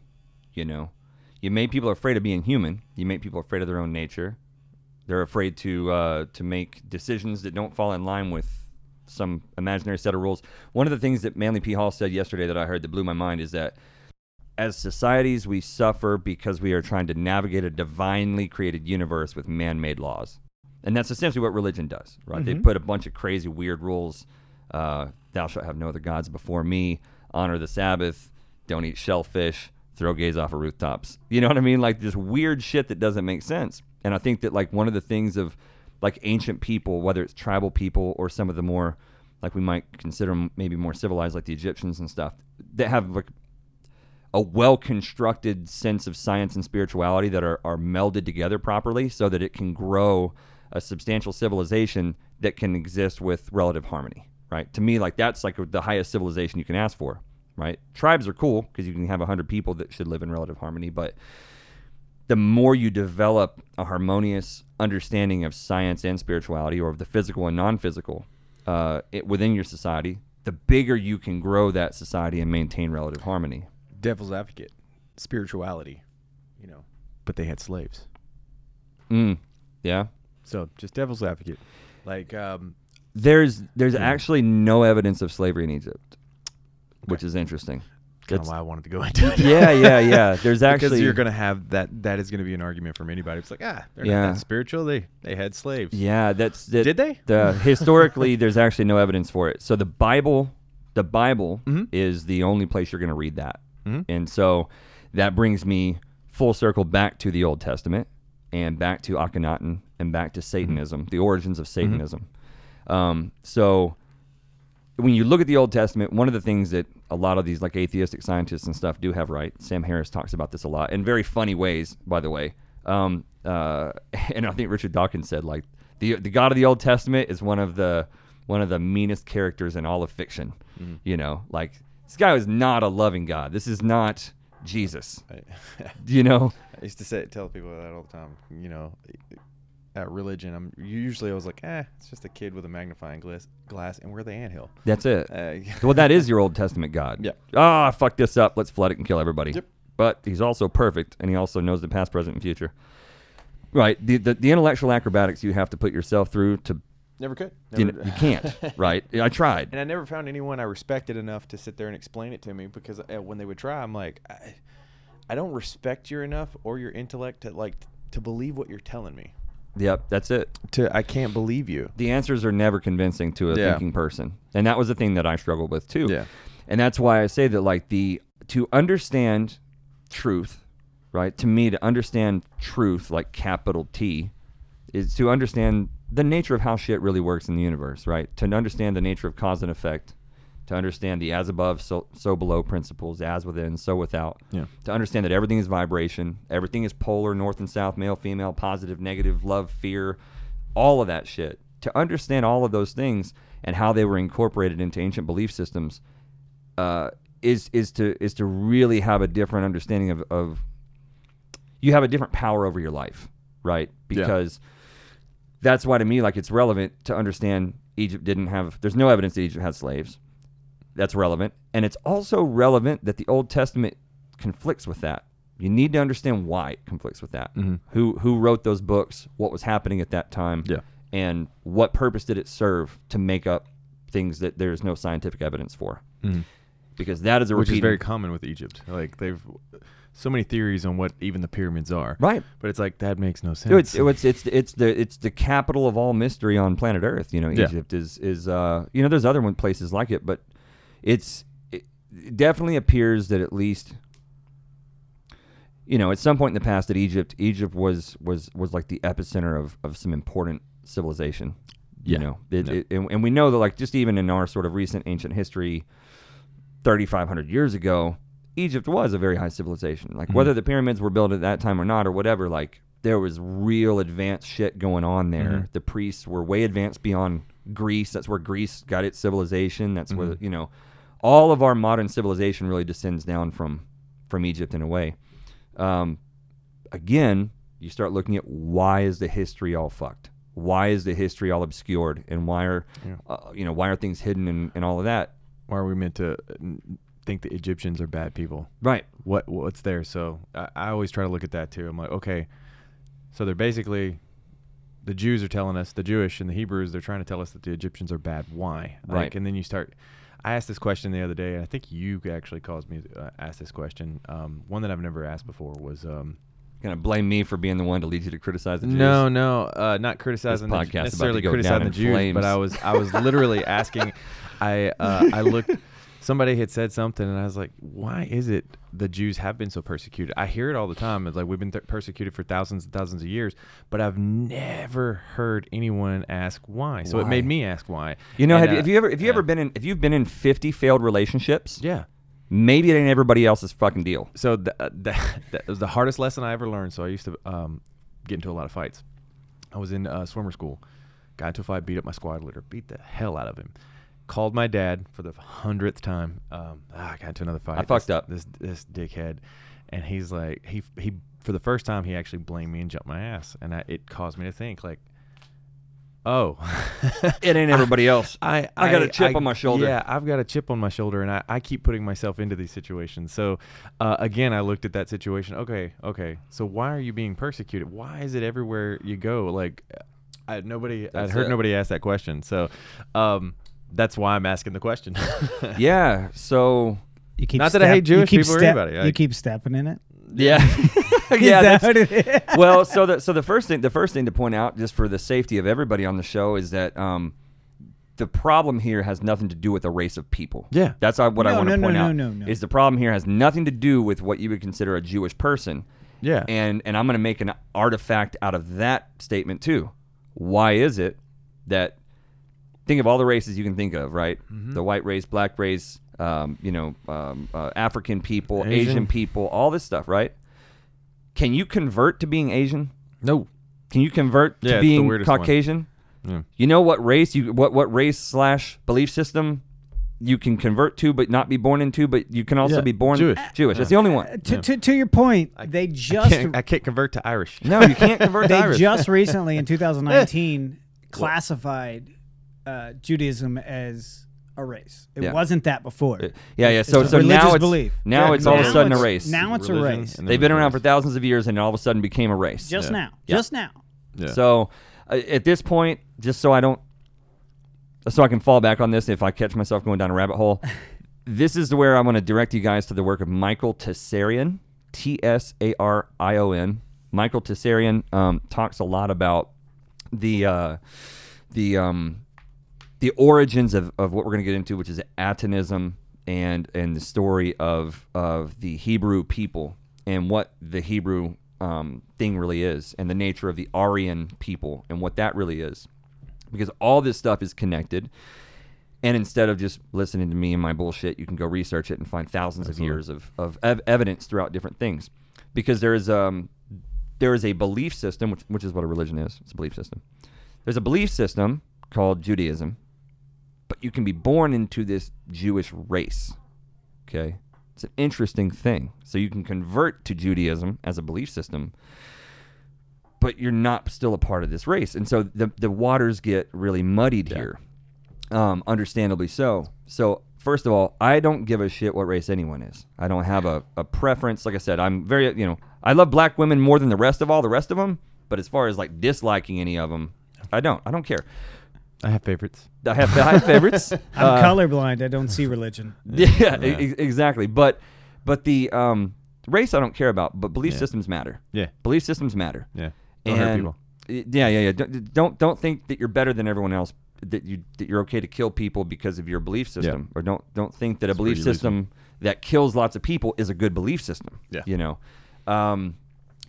You know, you made people afraid of being human. You make people afraid of their own nature. They're afraid to uh, to make decisions that don't fall in line with some imaginary set of rules. One of the things that Manly P. Hall said yesterday that I heard that blew my mind is that as societies, we suffer because we are trying to navigate a divinely created universe with man made laws. And that's essentially what religion does, right? They Mhm. put a bunch of crazy, weird rules. Uh, Thou shalt have no other gods before me, honor the Sabbath, don't eat shellfish, throw gays off of rooftops. You know what I mean? Like this weird shit that doesn't make sense. And I think that like one of the things of like ancient people, whether it's tribal people or some of the more like we might consider maybe more civilized, like the Egyptians and stuff, that have like a well constructed sense of science and spirituality that are, are melded together properly so that it can grow a substantial civilization that can exist with relative harmony right? To me like that's like the highest civilization you can ask for right? Tribes are cool because you can have 100 people that should live in relative harmony but the more you develop a harmonious understanding of science and spirituality or of the physical and non-physical uh, it, within your society the bigger you can grow that society and maintain relative harmony Devil's advocate, spirituality, you know, but they had slaves. Mm, yeah. So just devil's advocate, like um, There's there's Yeah. actually no evidence of slavery in Egypt, which is interesting. Kind of why I wanted to go into it. yeah, yeah, yeah. There's actually because you're gonna have that. That is gonna be an argument from anybody. It's like ah, they're Yeah. not that spiritual. They they had slaves. yeah. That's that, Did they? The historically, there's actually no evidence for it. So the Bible, the Bible Mhm. is the only place you're going to read that, Mhm. and so that brings me full circle back to the Old Testament and back to Akhenaten and back to Satanism, the origins of Satanism. Um, so when you look at the Old Testament, one of the things that a lot of these like atheistic scientists and stuff do have right. Sam Harris talks about this a lot in very funny ways, by the way. Um, uh, and I think Richard Dawkins said like the the God of the Old Testament is one of the one of the meanest characters in all of fiction. You know, like this guy was not a loving God. This is not Jesus. I, You know, I used to say tell people that all the time. You know, at religion, I'm usually I was like, eh, it's just a kid with a magnifying glass, glass, and we're the anthill. that's it. Uh, well, that is your Old Testament God. Yeah. Ah, fuck this up. Let's flood it and kill everybody. Yep. But he's also perfect, and he also knows the past, present, and future. Right. The, the the intellectual acrobatics you have to put yourself through to never could. you, Never- know, you can't. right. I tried. And I never found anyone I respected enough to sit there and explain it to me because uh, when they would try, I'm like, I, I don't respect you enough or your intellect to like to believe what you're telling me. Yep. That's it. To I can't believe you. The answers are never convincing to a Yeah. thinking person, and that was the thing that I struggled with too. Yeah. And that's why I say that like the to understand truth, right? To me to understand truth like capital T is to understand the nature of how shit really works in the universe, right? To understand the nature of cause and effect, to understand the as above so, so below principles, as within so without. Yeah. To understand that everything is vibration, everything is polar, north and south, male, female, positive, negative, love, fear, all of that shit. To understand all of those things and how they were incorporated into ancient belief systems uh, is is to is to really have a different understanding of, of you have a different power over your life, right? Yeah. Because that's why to me like it's relevant to understand Egypt didn't have there's no evidence that Egypt had slaves. That's relevant. And it's also relevant that the Old Testament conflicts with that. You need to understand why it conflicts with that. Mhm. Who who wrote those books, what was happening at that time, Yeah. and what purpose did it serve to make up things that there's no scientific evidence for. Because that is a Which is very common with Egypt. Like they've so many theories on what even the pyramids are. right. But it's like that makes no sense. It's, it's it's it's the it's the capital of all mystery on planet Earth. You know, Yeah. Egypt is is uh you know there's other one places like it, but it's it it definitely appears that at least you know at some point in the past that Egypt Egypt was was was like the epicenter of of some important civilization. Yeah. You know, it, Yeah. it, and, and we know that like just even in our sort of recent ancient history, thirty five hundred years ago, Egypt was a very high civilization. Like whether the pyramids were built at that time or not or whatever, like there was real advanced shit going on there. Mhm. The priests were way advanced beyond Greece. That's where Greece got its civilization. That's where Mhm. you know all of our modern civilization really descends down from from Egypt in a way. Um, again, you start looking at why is the history all fucked? Why is the history all obscured? And why are Yeah. uh, you know why are things hidden and, and all of that? Why are we meant to think the Egyptians are bad people? Right. What what's there? So I, I always try to look at that too. I'm like, okay, so they're basically the Jews are telling us, the Jewish and the Hebrews, they're trying to tell us that the Egyptians are bad. Why? Like, Right. and then you start. I asked this question the other day, and I think you actually caused me to uh, ask this question. Um, one that I've never asked before was. Um, Gonna blame me for being the one to lead you to criticize the Jews? no, no, uh, not criticizing the, podcast necessarily criticizing in the Jews, flames. but I was I was literally asking. I uh, I looked. Somebody had said something, and I was like, "Why is it the Jews have been so persecuted?" I hear it all the time. It's like we've been th- persecuted for thousands and thousands of years, but I've never heard anyone ask why. So it made me ask why. You know, And, have you, uh, have you ever if you yeah. ever been in if you've been in fifty failed relationships? Yeah. Maybe it ain't everybody else's fucking deal. So th- uh, that, that was the hardest lesson I ever learned. So I used to um, get into a lot of fights. I was in uh, swimmer school, got into a fight, beat up my squad leader, beat the hell out of him. Called my dad for the hundredth time. Um, ah, I got into another fight. I fucked This- up. This this dickhead, and he's like he he for the first time he actually blamed me and jumped my ass, and I, it caused me to think like, oh, It ain't everybody else. I, I got a chip on my shoulder. Yeah, I've got a chip on my shoulder, and I, I keep putting myself into these situations. So, uh, again, I looked at that situation. Okay, okay. So why are you being persecuted? Why is it everywhere you go? Like, I nobody, I That's heard it. nobody ask that question. So, um, that's why I'm asking the question. yeah. So You keep Not that I hate you Jewish keep people or anybody. I- You keep stepping in it. yeah, yeah. that's- what well, so the so the first thing the first thing to point out, just for the safety of everybody on the show, is that um, the problem here has nothing to do with a race of people. Yeah. that's uh, what I want to no, no, point no, out. no, no. Is the problem here has nothing to do with what you would consider a Jewish person. yeah. and and I'm going to make an artifact out of that statement too. Why is it that think of all the races you can think of, right? Mm-hmm. The white race, black race, um, you know, um, uh, African people, Asian. Asian. people, all this stuff, right? Can you convert to being Asian? no. Can you convert Yeah, to being. Caucasian? Yeah. You know what race you what what race slash belief system you can convert to, but not be born into, but you can also Yeah, be born Jewish. Jewish. That's the only one. to, to, to your point, they I just can't, I can't convert to Irish. No, you can't convert to they Irish. just recently in 2019 classified uh, Judaism as a race. It Yeah. wasn't that before. Yeah, yeah. It's So, a so religious now it's belief. now Yeah, it's all of a sudden a it's- race. Now it's a Religion race. and They've then been around for thousands of years, and all of a sudden became a race. Just Yeah. now. Yeah. Just now. Yeah. So uh, at this point, just so I don't, so I can fall back on this if I catch myself going down a rabbit hole, this is where I want to direct you guys to the work of Michael Tsarion, T S A R I O N. Michael Tsarion um, talks a lot about the uh, the um, the origins of, of what we're going to get into, which is Atonism and and the story of of the Hebrew people and what the Hebrew um, thing really is, and the nature of the Aryan people and what that really is, because all this stuff is connected. And instead of just listening to me and my bullshit, you can go research it and find thousands of years of, of ev- evidence throughout different things. Because there is um there is a belief system, which, which is what a religion is. It's a belief system. There's a belief system called Judaism, but you can be born into this Jewish race. Okay? It's an interesting thing. So you can convert to Judaism as a belief system, but you're not still a part of this race. And so the, the waters get really muddied here. Um, understandably so. So, first of all, I don't give a shit what race anyone is. I don't have a, a preference. Like I said, I'm very, you know, I love black women more than the rest of all the rest of them. But as far as like disliking any of them, I don't. I don't care. I have favorites. I have, I have favorites. I'm Uh, colorblind. I don't see religion. Yeah, Yeah. e- e- exactly. But but the um, race I don't care about. But belief Yeah. systems matter. Yeah. Belief systems matter. Yeah. Don't hurt And- people. Yeah, yeah, yeah. Don't, don't don't think that you're better than everyone else. that you that you're okay to kill people because of your belief system, or don't don't think that a belief you lose system that kills lots of people is a good belief system. Yeah. you know, um,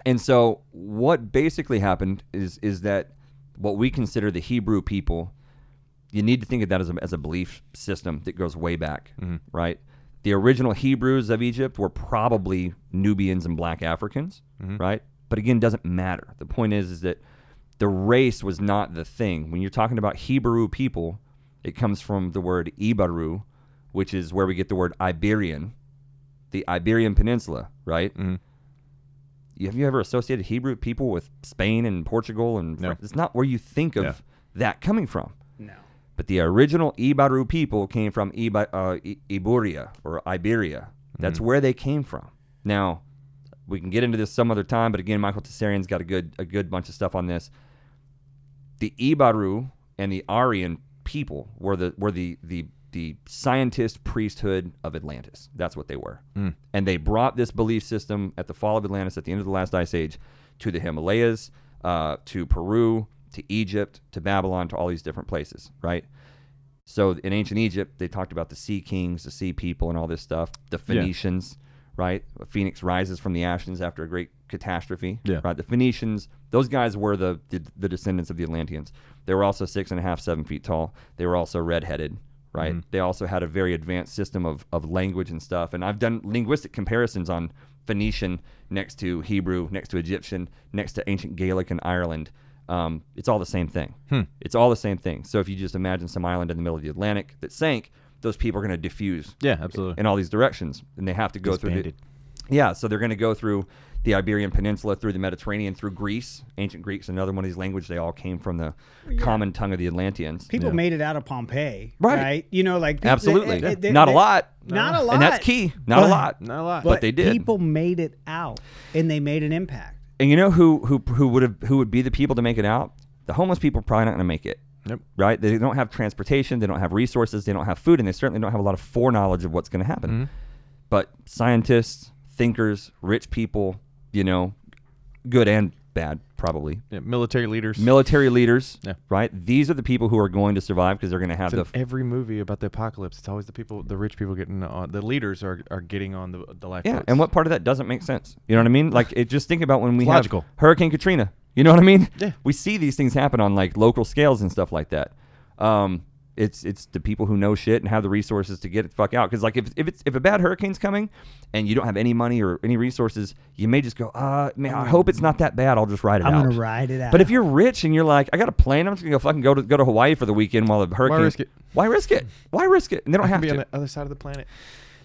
and so what basically happened is is that what we consider the Hebrew people, you need to think of that as a, as a belief system that goes way back, right? The original Hebrews of Egypt were probably Nubians and black Africans, right? But again, it doesn't matter. The point is, is that the race was not the thing. When you're talking about Hebrew people, it comes from the word Ibaru, which is where we get the word Iberian, the Iberian Peninsula, right? Mhm. Have you ever associated Hebrew people with Spain and Portugal and No. It's not where you think of Yeah. that coming from. But the original Ibaru people came from Iba, uh, I- Iburia or Iberia. That's where they came from. Now, we can get into this some other time, but again, Michael Tsarion's got a good a good bunch of stuff on this. The Ibaru and the Aryan people were the were the the the scientist priesthood of Atlantis. That's what they were. And they brought this belief system at the fall of Atlantis at the end of the last ice age to the Himalayas, uh, to Peru, to Egypt, to Babylon, to all these different places, right? So in ancient Egypt, they talked about the sea kings, the sea people, and all this stuff. The Phoenicians, right? A phoenix rises from the ashes after a great catastrophe, Yeah. right? The Phoenicians, those guys were the, the the descendants of the Atlanteans. They were also six and a half, seven feet tall. They were also redheaded, right? Mm-hmm. They also had a very advanced system of, of language and stuff. And I've done linguistic comparisons on Phoenician next to Hebrew, next to Egyptian, next to ancient Gaelic in Ireland. Um, it's all the same thing. It's all the same thing. So if you just imagine some island in the middle of the Atlantic that sank, those people are going to diffuse Yeah, absolutely. in all these directions, and they have to go through. The, yeah, so they're going to go through the Iberian Peninsula, through the Mediterranean, through Greece. Ancient Greeks, another one of these languages. They all came from the common tongue of the Atlanteans. People Yeah. made it out of Pompeii, Right. right? You know, like people- Absolutely, they- they- not a lot. Not a lot. and that's key. Not a lot. Not a lot. But they did. People made it out, and they made an impact. And you know who who who would have who would be the people to make it out? The homeless people are probably not going to make it. Yep. Right? They don't have transportation, they don't have resources, they don't have food, and they certainly don't have a lot of foreknowledge of what's going to happen. Mm-hmm. But scientists, thinkers, rich people, you know, good and bad probably. Yeah, military leaders. Military leaders, Yeah. right? These are the people who are going to survive because they're going to have It's the in every movie about the apocalypse. It's always the people, the rich people getting on. The leaders are, are getting on the the lifeboats. Yeah, and what part of that doesn't make sense? You know what I mean? Like, it, just think about when we It's have logical. Hurricane Katrina. You know what I mean? Yeah. We see these things happen on like local scales and stuff like that. Um, it's it's the people who know shit and have the resources to get it the fuck out. Because like if if it's if a bad hurricane's coming and you don't have any money or any resources, you may just go, uh, man, I hope it's not that bad. I'll just ride it out. I'm out. gonna ride it out. But if you're rich and you're like, I got a plane, I'm just gonna go fucking go to go to Hawaii for the weekend while the hurricane. Why risk it? Why risk it? Why risk it? And they don't I have can be to. on the other side of the planet.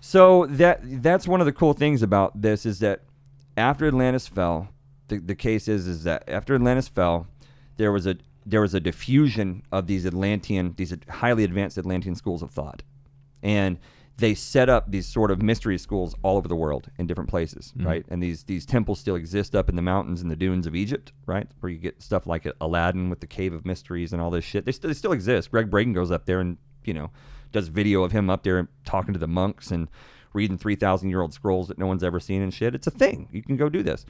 So that that's one of the cool things about this is that after Atlantis fell, the, the case is is that after Atlantis fell, there was a there was a diffusion of these Atlantean these highly advanced Atlantean schools of thought, and they set up these sort of mystery schools all over the world in different places, mm-hmm. right? And these these temples still exist up in the mountains and the dunes of Egypt, right? Where you get stuff like Aladdin with the Cave of Mysteries and all this shit. They, st- they still exist. Gregg Braden goes up there and you know does video of him up there talking to the monks and reading 3,000 year old scrolls that no one's ever seen and shit. It's a thing. You can go do this.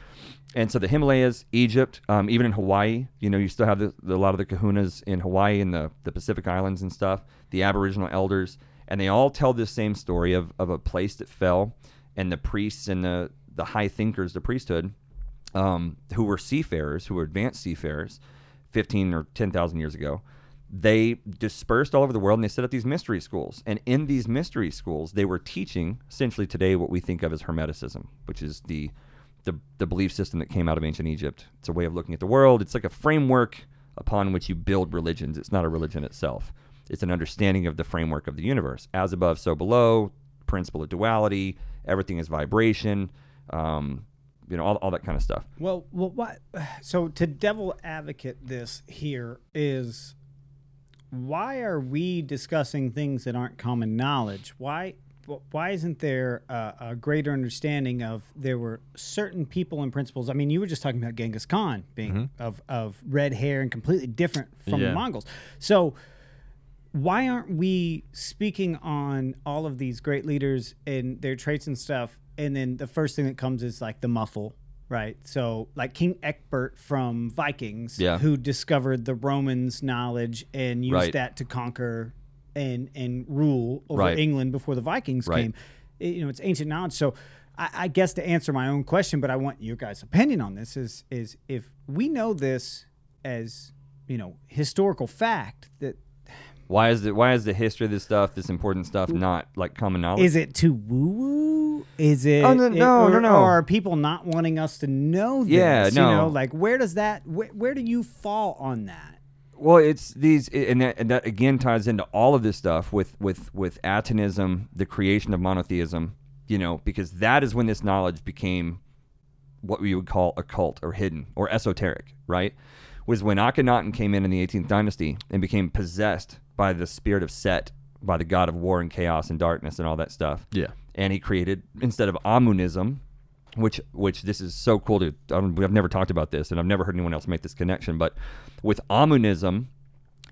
And so the Himalayas, Egypt, um, even in Hawaii, you know, you still have the, the, a lot of the kahunas in Hawaii and the, the Pacific Islands and stuff, the Aboriginal elders, and they all tell this same story of, of a place that fell and the priests and the, the high thinkers, the priesthood, um, who were seafarers, who were advanced seafarers, 15 or 10,000 years ago, they dispersed all over the world and they set up these mystery schools. And in these mystery schools, they were teaching essentially today what we think of as Hermeticism, which is the, the, the belief system that came out of ancient Egypt. It's a way of looking at the world. It's like a framework upon which you build religions. It's not a religion itself. It's an understanding of the framework of the universe. As above, so below, principle of duality, everything is vibration, um, you know, all, all that kind of stuff. Well, well, what? So to devil advocate this here is, why are we discussing things that aren't common knowledge? Why? Why isn't there a, a greater understanding of there were certain people and principles? I mean, you were just talking about Genghis Khan being mm-hmm. of, of red hair and completely different from Yeah. the Mongols. So, why aren't we speaking on all of these great leaders and their traits and stuff? And then the first thing that comes is like the muffle, right? So, like King Egbert from Vikings, Yeah. who discovered the Romans' knowledge and used Right. that to conquer and and rule over Right. England before the Vikings Right. came. It- you know, it's ancient knowledge. So, I, I guess to answer my own question, but I want your guys' opinion on this is is if we know this as you know historical fact that Why is the why is the history of this stuff, this important stuff, not like common knowledge? Is it too woo woo? Is it? Oh, no, it- no, or, no, no. Or are people not wanting us to know this? Yeah, You no. know, like where does that? Where, where do you fall on that? Well, it's these, and that, and that again ties into all of this stuff with with with Atonism, the creation of monotheism. You know, because that is when this knowledge became what we would call occult or hidden or esoteric. Right? Was when Akhenaten came in in the 18th dynasty and became possessed by the spirit of Set, by the god of war and chaos and darkness and all that stuff. Yeah. And he created instead of Amunism, which which this is so cool to I I've never talked about this and I've never heard anyone else make this connection, but with Amunism,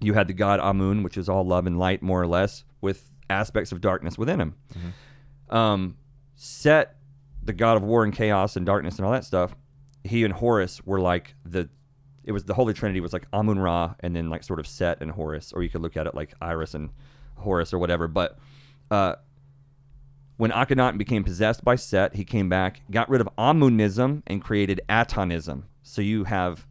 you had the god Amun, which is all love and light more or less, with aspects of darkness within him. Um, Set, the god of war and chaos and darkness and all that stuff, he and Horus were like the it was the Holy Trinity was like Amun Ra and then like sort of Set and Horus, or you could look at it like Isis and Horus or whatever. But uh, when Akhenaten became possessed by Set, he came back, got rid of Amunism, and created Atonism. So you have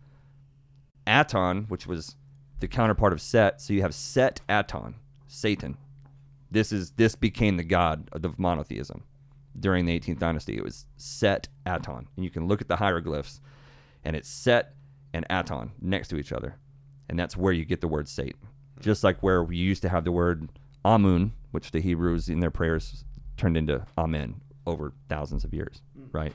Aton, which was the counterpart of Set. So you have Set Aton, Satan. This is this became the god of the monotheism during the 18th dynasty. It was Set Aton, and you can look at the hieroglyphs, and it's Set and Aton next to each other, and that's where you get the word Satan. Just like where we used to have the word Amun, which the Hebrews in their prayers turned into Amen over thousands of years, right?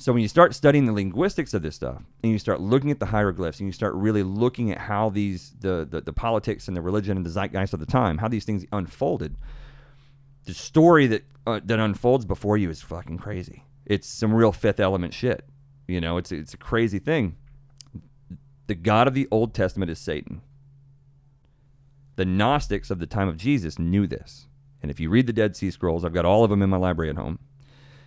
So when you start studying the linguistics of this stuff, and you start looking at the hieroglyphs, and you start really looking at how these the the, the politics and the religion and the zeitgeist of the time, how these things unfolded, the story that uh, that unfolds before you is fucking crazy. It's some real Fifth Element shit. You know, it's it's a crazy thing. The God of the Old Testament is Satan. The Gnostics of the time of Jesus knew this. And if you read the Dead Sea Scrolls, I've got all of them in my library at home.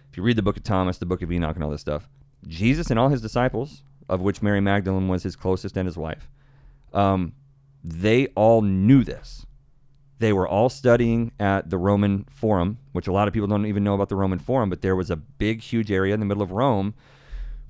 If you read the book of Thomas, the book of Enoch, and all this stuff, Jesus and all his disciples, of which Mary Magdalene was his closest and his wife, um, they all knew this. They were all studying at the Roman Forum, which a lot of people don't even know about the Roman Forum, but there was a big, huge area in the middle of Rome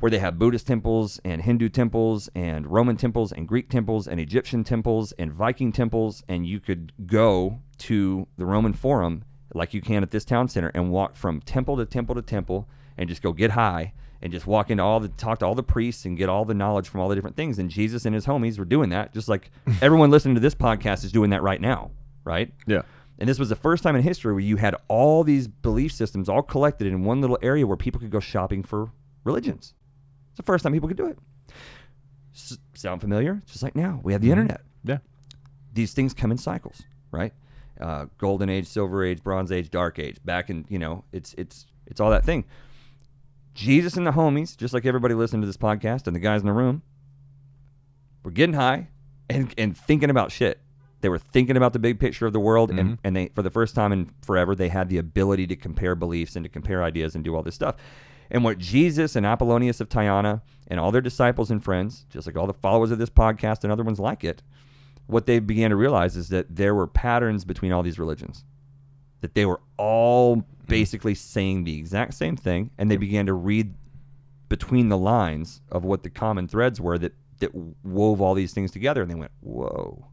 where they have Buddhist temples and Hindu temples and Roman temples and Greek temples and Egyptian temples and Viking temples. And you could go to the Roman Forum like you can at this town center and walk from temple to temple to temple and just go get high and just walk into all the talk to all the priests and get all the knowledge from all the different things. And Jesus and his homies were doing that, just like everyone listening to this podcast is doing that right now, right? Yeah. And this was the first time in history where you had all these belief systems all collected in one little area where people could go shopping for religions. It's the first time people could do it. S- sound familiar? Just like now, we have the internet. Yeah. These things come in cycles, right? Uh, golden age, silver age, bronze age, dark age. Back in, you know, it's it's it's all that thing. Jesus and the homies, just like everybody listening to this podcast and the guys in the room, were getting high and, and thinking about shit. They were thinking about the big picture of the world, and, and they, for the first time in forever, they had the ability to compare beliefs and to compare ideas and do all this stuff. And what Jesus and Apollonius of Tyana and all their disciples and friends, just like all the followers of this podcast and other ones like it, what they began to realize is that there were patterns between all these religions, that they were all mm-hmm. basically saying the exact same thing, and they began to read between the lines of what the common threads were that that wove all these things together, and they went, "Whoa."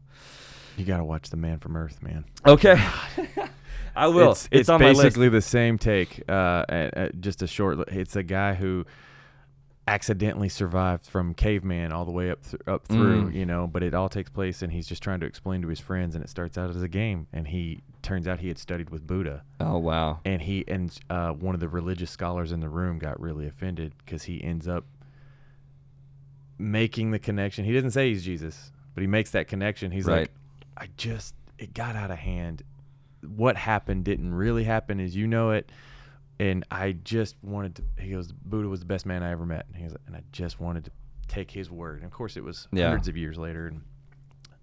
You got to watch The Man from Earth, man. Okay. I will. It's, It's, it's on my list. basically the same take. Uh, uh, uh, just a short. It's a guy who accidentally survived from caveman all the way up th- up through, Mm. you know. But it all takes place, and he's just trying to explain to his friends, and it starts out as a game. And he turns out he had studied with Buddha, Oh wow. and he and uh, one of the religious scholars in the room got really offended because he ends up making the connection. He doesn't say he's Jesus, but he makes that connection. He's Right. like, I just it got out of hand. What happened didn't really happen as you know it. And I just wanted to he goes, Buddha was the best man I ever met. And he goes, and I just wanted to take his word. And of course it was Yeah. hundreds of years later and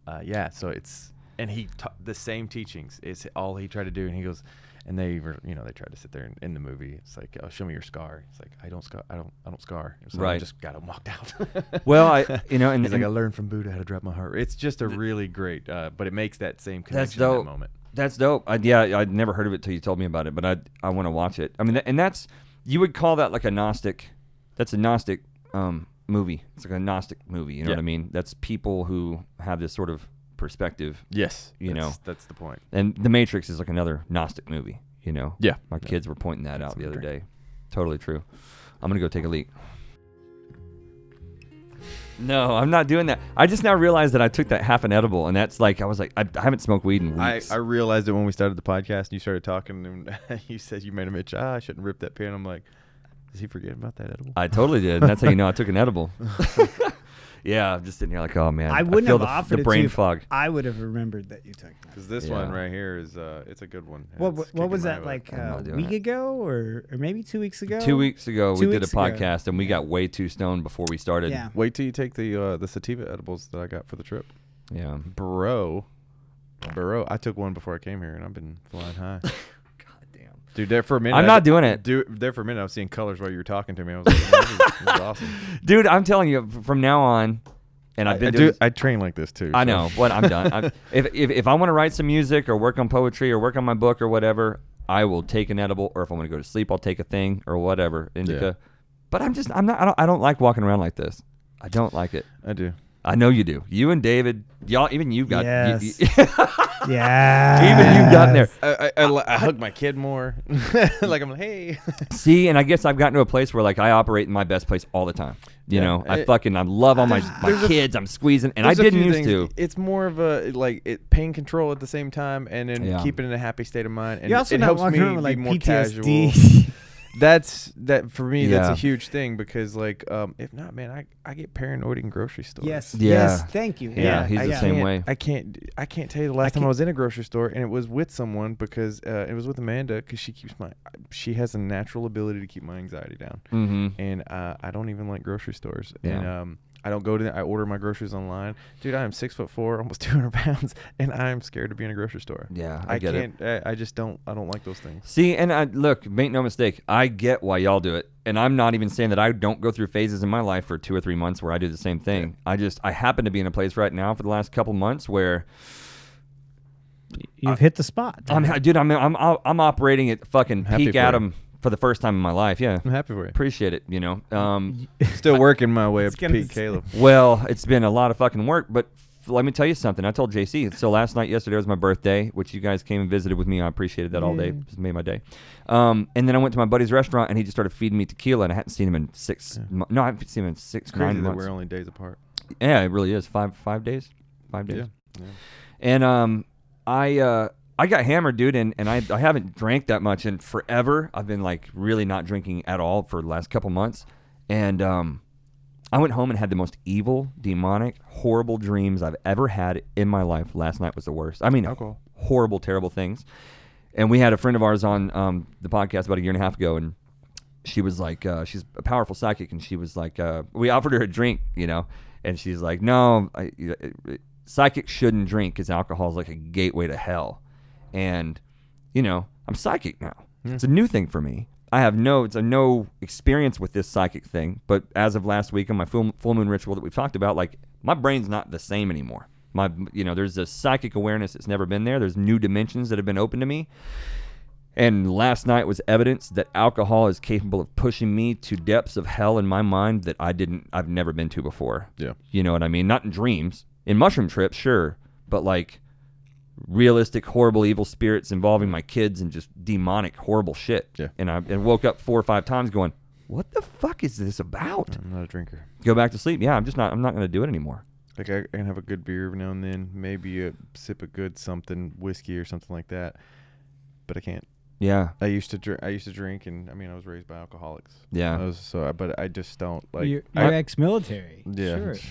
uh, yeah, so it's and he ta- the same teachings It's all he tried to do, and he goes, and they were, you know, they tried to sit there in, in the movie. It's like, oh, show me your scar. It's like, I don't scar, I don't, I don't scar. So I Right. just got him walked out. Well, I- you know, and- he's like, I learned from Buddha how to drop my heart. It's just a really great, uh, but it makes that same That's connection in that moment. That's dope. I, yeah, I'd never heard of it till you told me about it, but I I want to watch it. I mean, and that's you would call that like a Gnostic. That's a Gnostic um, movie. It's like a Gnostic movie. You know what I mean? That's people who have this sort of perspective. Yes, You that's, know. that's the point. And The Matrix is like another Gnostic movie. You know? Yeah. My Yeah. kids were pointing that That's out the other day. Totally true. I'm gonna go take a leak. No, I'm not doing that. I just now realized that I took that half an edible, and that's like I was like I, I haven't smoked weed in I, weeks. I realized it when we started the podcast and you started talking and you said you made a Mitch, ah, I shouldn't rip that pen. I'm like, is he forgetting about that edible? I totally did. And that's how you know I took an edible. yeah, I'm just sitting here like, oh man, I wouldn't feel have the, offered the it brain to you if fog. I would have remembered that you took that. Because this one right here is, uh, it's a good one. What, It's what, kicking was my that butt. like I'm uh, not a doing week it. ago or or maybe two weeks ago? Two weeks ago, Two we did a weeks ago. podcast, and we got way too stoned before we started. Yeah. Wait till you take the uh, the sativa edibles that I got for the trip, yeah. bro. Bro, I took one before I came here, and I've been flying high. Dude, there for a minute. I'm not doing it. Dude, there for a minute, I was seeing colors while you were talking to me. I was like, this, is, this is awesome. Dude, I'm telling you, from now on, and I've been I doing. do. I train like this too. I so- know, but I'm done. I'm, if, if if I want to write some music or work on poetry or work on my book or whatever, I will take an edible. Or if I want to go to sleep, I'll take a thing or whatever indica. But I'm just I'm not I don't I don't like walking around like this. I don't like it. I do. I know you do. You and David, y'all, even you've got. Yes. you- Yeah. even you've gotten there. I, I, I, I hug my kid more. like I'm like, hey. See, and I guess I've gotten to a place where like I operate in my best place all the time. You Yeah. know, I I- fucking I love all my my kids. I'm squeezing, and I didn't used things. to. It's more of a like it, pain control at the same time, and then Yeah. keeping in a happy state of mind. And You're also it not helps walking me around with be more PTSD. casual. That's that for me. That's Yeah. a huge thing because like um, if not, man, I, I get paranoid in grocery stores. yes. Yeah. Yes. Thank you. Yeah, he's I the same can't- way. I can't. I can't tell you the last time I was in a grocery store, and it was with someone because uh, it was with Amanda because she keeps my. She has a natural ability to keep my anxiety down, Mm-hmm. and uh, I don't even like grocery stores. Yeah. And um, I don't go to. The, I order my groceries online, dude. I am six foot four, almost two hundred pounds, and I am scared to be in a grocery store. Yeah, I, I, get it. can't. I, I just don't. I don't like those things. See, and I look, make no mistake, I get why y'all do it. And I'm not even saying that I don't go through phases in my life for two or three months where I do the same thing. I just I happen to be in a place right now for the last couple months where You've hit the spot. I'm dude, I'm I'm I'm operating at fucking Happy peak for you. Adam for the first time in my life. Yeah. I'm happy for you. Appreciate it, you know. Um Still working my way up It's to gonna peak, Caleb. well, it's been a lot of fucking work, but f- let me tell you something. I told JC. So last night, yesterday was my birthday, which you guys came and visited with me. I appreciated that all day. Yeah. It made my day. Um, and then I went to my buddy's restaurant, and he just started feeding me tequila, and I hadn't seen him in six. Yeah. Mo- no, I haven't seen him in six, Crazy nine that months. we're only days apart. yeah, it really is. Five, five days, five days. Yeah. yeah. And um, I uh, I got hammered, dude, and, and I I haven't drank that much in forever. I've been like really not drinking at all for the last couple months, and um, I went home and had the most evil, demonic, horrible dreams I've ever had in my life. Last night was the worst. I mean, Alcohol. horrible, terrible things. And we had a friend of ours on um, the podcast about a year and a half ago, and she was like, uh, she's a powerful psychic, and she was like, uh, we offered her a drink, you know, and she's like, no, I, psychics shouldn't drink because alcohol is like a gateway to hell. And, you know, I'm psychic now. It's a new thing for me. I have no, it's a no experience with this psychic thing. But as of last week on my full, full moon ritual that we've talked about, like my brain's not the same anymore. My, you know, there's a psychic awareness that's never been there. There's new dimensions that have been open to me. And last night was evidence that alcohol is capable of pushing me to depths of hell in my mind that I didn't, I've never been to before. Yeah. You know what I mean? Not in dreams. In mushroom trips, sure, but like realistic, horrible, evil spirits involving my kids and just demonic, horrible shit. Yeah. And I and woke up four or five times going, "What the fuck is this about?" I'm not a drinker. Go back to sleep. Yeah, I'm just not. I'm not going to do it anymore. Like I, I can have a good beer every now and then, maybe a sip of good something, whiskey or something like that. But I can't. Yeah. I used to drink. I used to drink, and I mean, I was raised by alcoholics. Yeah. I was, so, I- but I just don't like. you're, I- you're ex-military. yeah. Sure.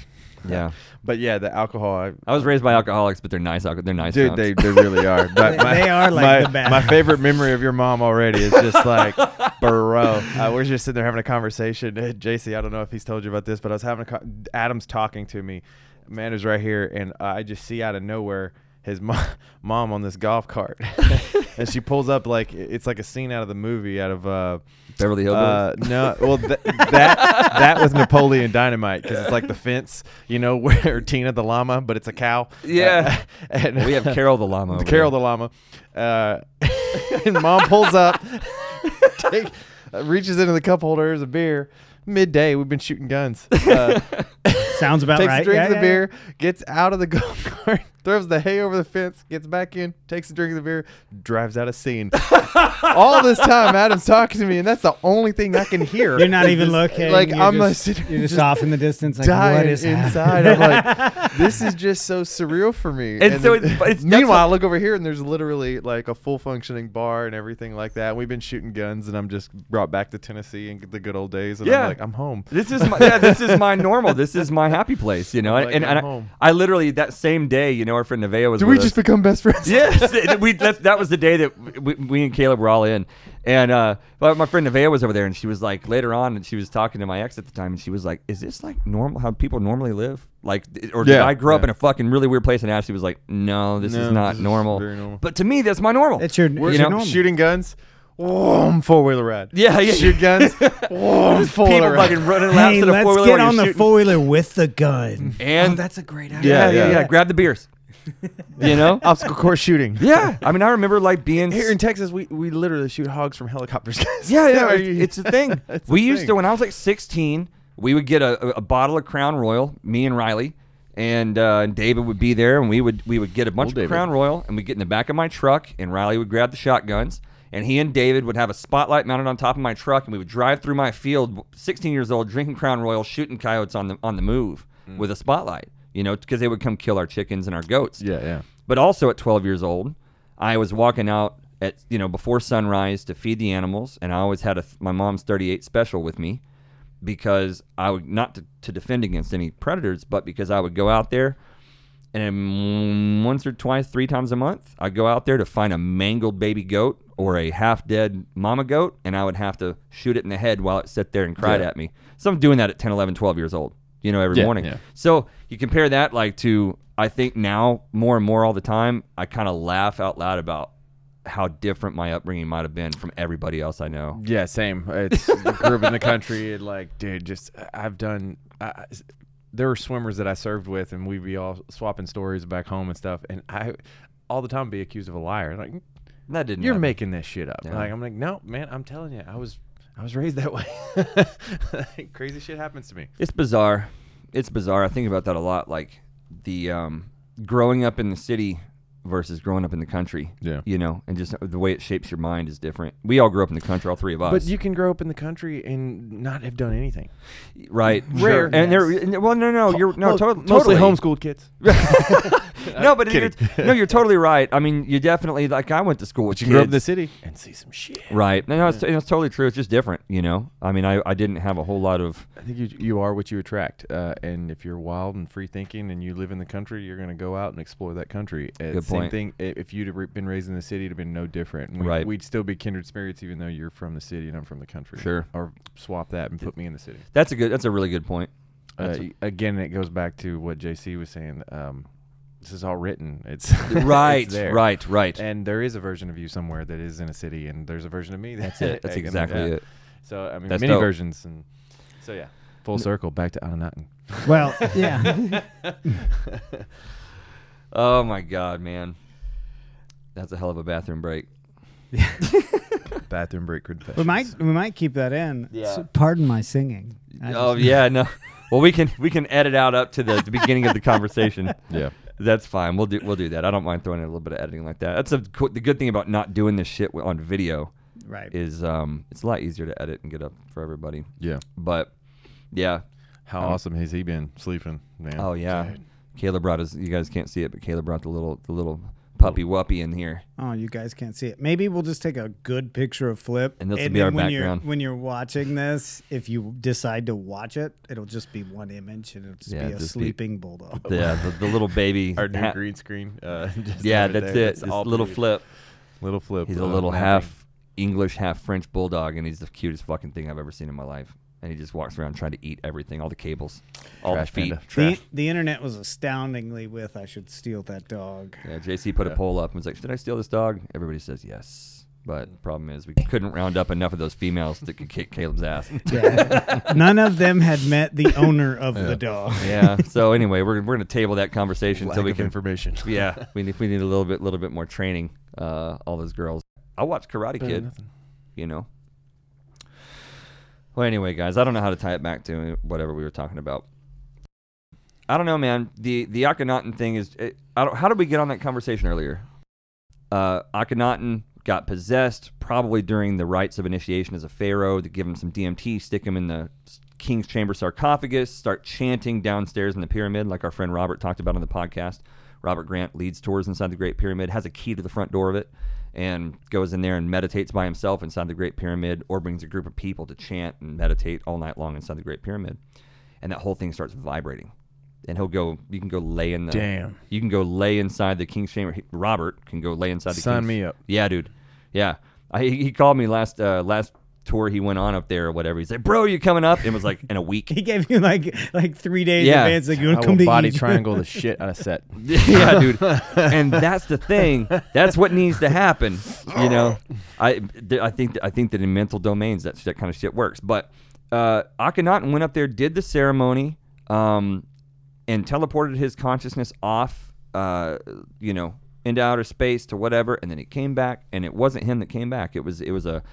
Yeah. But yeah, the alcohol. I, I was raised by alcoholics, but they're nice. alco- They're nice. Dude, chumps. they, they really are. But They- my, they are like my, the bad My favorite memory of your mom already is just like, bro. Uh, we're just sitting there having a conversation. Uh, JC, I don't know if he's told you about this, but I was having a. Co- Adam's talking to me. Amanda's right here, and uh, I just see out of nowhere his mo- mom on this golf cart, and she pulls up like it's like a scene out of the movie out of uh, Beverly Hillbillies. uh no well th- that that was Napoleon Dynamite because it's like the fence you know where Tina the llama but it's a cow Yeah. Uh, and we have Carol the llama. Carol there. the llama uh, and mom pulls up take, uh, reaches into the cup holder there's a beer midday we've been shooting guns uh, Sounds about takes right. a drink Yeah, of the yeah, beer, gets out of the golf cart, throws the hay over the fence, gets back in, takes a drink of the beer, drives out of scene. All this time, Adam's talking to me, and that's the only thing I can hear. You're not even this- looking. Like you're I'm just, like, sitting- you're just, just off in the distance, like dying what is inside. happening? I'm like, this is just so surreal for me. And so then- it's- but it's- meanwhile, what- I look over here and there's literally like a full functioning bar and everything like that. We've been shooting guns, and I'm just brought back to Tennessee and the good old days. And Yeah. I'm like, I'm home. This is my, yeah, this is my normal. This is my happy place, you know. I'm And, and, I'm I, home. I literally that same day, you know, our friend Nevea was. Did with we just us. become best friends? yes, we that, that was the day that we, we and Caleb were all in, and uh, but my friend Nevea was over there, and she was like later on, and she was talking to my ex at the time, and she was like, "Is this like normal? How people normally live? Like, or did Yeah, I grow up in a fucking really weird place?" And Ashley was like, "No, this No, is not this is normal. very normal. But to me, that's my normal. It's your, We're it's you your know, normal. shooting guns. Whoa, four wheeler ride. yeah, yeah, Shoot guns. Whoa, Just four people wheeler ride. fucking running laps Hey, in a four wheeler. let's get on the four wheeler with the gun. And oh, that's a great idea. yeah, Yeah, yeah, yeah, yeah. Grab the beers. You know. Obstacle course shooting. Yeah, I mean, I remember like being Here in Texas, we, we literally shoot hogs from helicopters. guys. Yeah, yeah, Are it's, it's a thing. It's a we used thing. to when I was like 16, we would get a, a, a bottle of Crown Royal, me and Riley, and uh, and David would be there, and we would we would get a bunch Old of David. Crown Royal, and we would get in the back of my truck, and Riley would grab the shotguns, and he and David would have a spotlight mounted on top of my truck, and we would drive through my field, 16 years old, drinking Crown Royal, shooting coyotes on the on the move Mm. with a spotlight, you know, because they would come kill our chickens and our goats. Yeah, yeah. But also at 12 years old, I was walking out at you know before sunrise to feed the animals, and I always had a, my mom's 38 special with me because I would not to, to defend against any predators, but because I would go out there and once or twice, three times a month, I'd go out there to find a mangled baby goat or a half dead mama goat, and I would have to shoot it in the head while it sat there and cried Yeah. at me. So I'm doing that at 10, 11, 12 years old, you know, every Yeah, morning. yeah. So you compare that like to I think now more and more all the time I kind of laugh out loud about how different my upbringing might have been from everybody else I know. Yeah, same. It's grew up in the country and like, dude, just I've done. I- there were swimmers that I served with, and we'd be all swapping stories back home and stuff, and I all the time be accused of a liar. Like, That didn't. you're happen. making this shit up. Yeah. Like, I'm like, no, man, I'm telling you, I was I was raised that way. Crazy shit happens to me. It's bizarre. It's bizarre. I think about that a lot. Like the um, growing up in the city versus growing up in the country. Yeah. You know, and just the way it shapes your mind is different. We all grew up in the country, all three of us. But you can grow up in the country and not have done anything. right? Rare, Sure. And yes. there. Well, no, no, you're no, Mo- to- mostly homeschooled kids. no, but you're, no, you're totally right. I mean, you definitely like I went to school with But you can grow up in the city and see some shit. Right. No, no it's, it's totally true. It's just different, you know. I mean, I, I didn't have a whole lot of I think you you are what you attract, uh, and if you're wild and free thinking and you live in the country, you're going to go out and explore that country. Good same point. thing. If you'd have been raised in the city, it'd have been no different. We, Right. We'd still be kindred spirits, even though you're from the city and I'm from the country. Sure. Or swap that and put me in the city. That's a good. That's a really good point. Uh, That's y- again, it goes back to what JC was saying. Um, this is all written. It's right. it's there. Right. Right. And there is a version of you somewhere that is in a city, and there's a version of me. That's it. That's and, exactly yeah. it. So I mean, That's many dope. versions, and so yeah, full circle back to Anunnaki. Well, yeah. Oh my god, man. That's a hell of a bathroom break. Bathroom break confessions. we might we might keep that in. Yeah. So pardon my singing. I Oh just- yeah, no. Well, we can we can edit out up to the, the beginning of the conversation. Yeah. That's fine. We'll do we'll do that. I don't mind throwing in a little bit of editing like that. That's a co- the good thing about not doing this shit on video Right. is um it's a lot easier to edit and get up for everybody. Yeah. But yeah, How Um, awesome has he been sleeping, man? oh yeah. Dude. Caleb brought his. You guys can't see it, but Caleb brought the little the little puppy wuppy in here. Oh, you guys can't see it. Maybe we'll just take a good picture of Flip, And this will then be our when background. You're, when you're watching this, if you decide to watch it, it'll just be one image, and it'll just Yeah, be a just be- sleeping bulldog. Yeah, the, the little baby. Our new ha- green screen. Uh, just yeah, have that's there. it. It's This all little blue. flip. Little flip. He's a uh, little mapping. half English, half French bulldog, and he's the cutest fucking thing I've ever seen in my life. And he just walks around trying to eat everything, all the cables, all Trash the feet. panda. The, Trash. the internet was astoundingly with I should steal that dog. Yeah, JC put a Yeah. poll up and was like, "Should I steal this dog?" Everybody says yes. But the problem is we couldn't round up enough of those females that could kick Caleb's ass. Yeah. None of them had met the owner of the dog. yeah. So anyway, we're we're gonna table that conversation Lack until we of can. information. Yeah, we need we need a little bit little bit more training. Uh, all those girls. I watched Karate Better Kid. You know. Well, anyway, guys, I don't know how to tie it back to whatever we were talking about. I don't know, man. The the Akhenaten thing is. It, I don't, how did we get on that conversation earlier? Uh, Akhenaten got possessed probably during the rites of initiation as a pharaoh to give him some DMT, stick him in the king's chamber sarcophagus, start chanting downstairs in the pyramid, like our friend Robert talked about on the podcast. Robert Grant leads tours inside the Great Pyramid, has a key to the front door of it, and goes in there and meditates by himself inside the Great Pyramid, or brings a group of people to chant and meditate all night long inside the Great Pyramid. And that whole thing starts vibrating. And he'll go, you can go lay in the. Damn. You can go lay inside the king's chamber. He- Robert can go lay inside the Sign king's me up. yeah, dude. Yeah, I, he he called me last uh, last tour he went on up there or whatever. He's like, "Bro, you coming up?" And it was like in a week. He gave you like like three days Yeah. advance. Like you I want to come will to body Egypt? triangle the shit out of set. yeah, dude. And that's the thing. That's what needs to happen. You know, I th- I think that, I think that in mental domains that that kind of shit works. But uh, Akhenaten went up there, did the ceremony, um, and teleported his consciousness off. Uh, you know, into outer space to whatever, and then he came back, and it wasn't him that came back. It was it was a.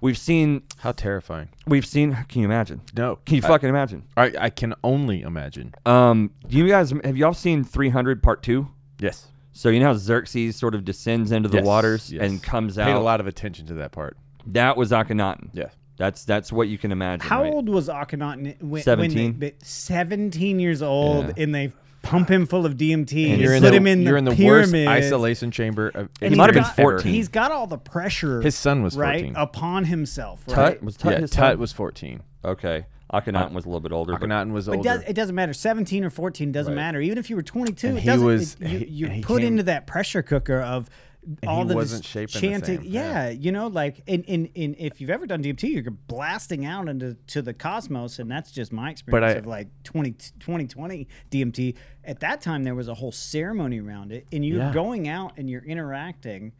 We've seen How terrifying. we've seen. Can you imagine? No. Can you I- fucking imagine? I, I can only imagine. Um, do you guys have y'all seen 300 Part Two? Yes. So you know how Xerxes sort of descends into the Yes, waters yes. and comes out. Paid a lot of attention to that part. That was Akhenaten. Yeah. That's that's what you can imagine. How right? old was Akhenaten when, when 17? they, 17 years old Yeah. and they pump him full of DMT and You're in put the, him in you're the in the worst isolation chamber. Of And he might have been 14. He's got all the pressure. His son was right upon himself. Tut was Tut yeah, his Tut son? was 14. okay. Akhenaten was a little bit older. Akhenaten was But it, older. does, it doesn't matter. 17 or 14 doesn't Right. matter. Even if you were 22, And it he doesn't. was- it- you, you're he put came- into that pressure cooker of all he the wasn't just shaping the chanting. same, Yeah, yeah. you know, like in, in in if you've ever done DMT, you're blasting out into to the cosmos, and that's just my experience I- of like 20, 2020 DMT. At that time, there was a whole ceremony around it, and you're Yeah. going out and you're interacting.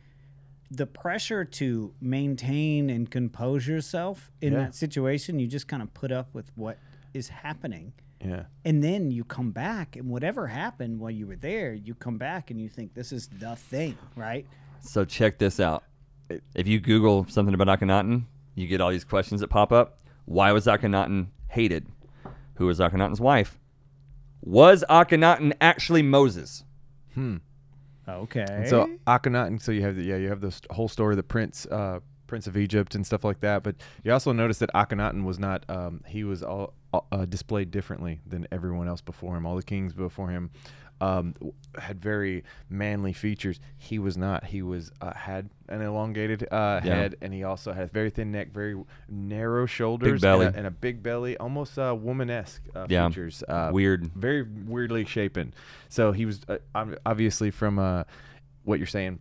The pressure to maintain and compose yourself in Yeah. that situation, you just kind of put up with what is happening. Yeah. And then you come back, and whatever happened while you were there, you come back and you think this is the thing, right? So check this out. If you Google something about Akhenaten, you get all these questions that pop up. Why was Akhenaten hated? Who was Akhenaten's wife? Was Akhenaten actually Moses? Hmm. Okay. And so Akhenaten, so you have the yeah, you have this whole story of the prince, uh, prince of Egypt and stuff like that. But you also notice that Akhenaten was not, um, he was all uh, displayed differently than everyone else before him. All the kings before him um, had very manly features. He was not. He was uh, had an elongated uh, Yeah. head, and he also had very thin neck, very narrow shoulders, belly. and a, and a big belly, almost uh, woman-esque uh, Yeah. features. Uh, Weird. very weirdly shapen. So he was uh, obviously from uh, what you're saying.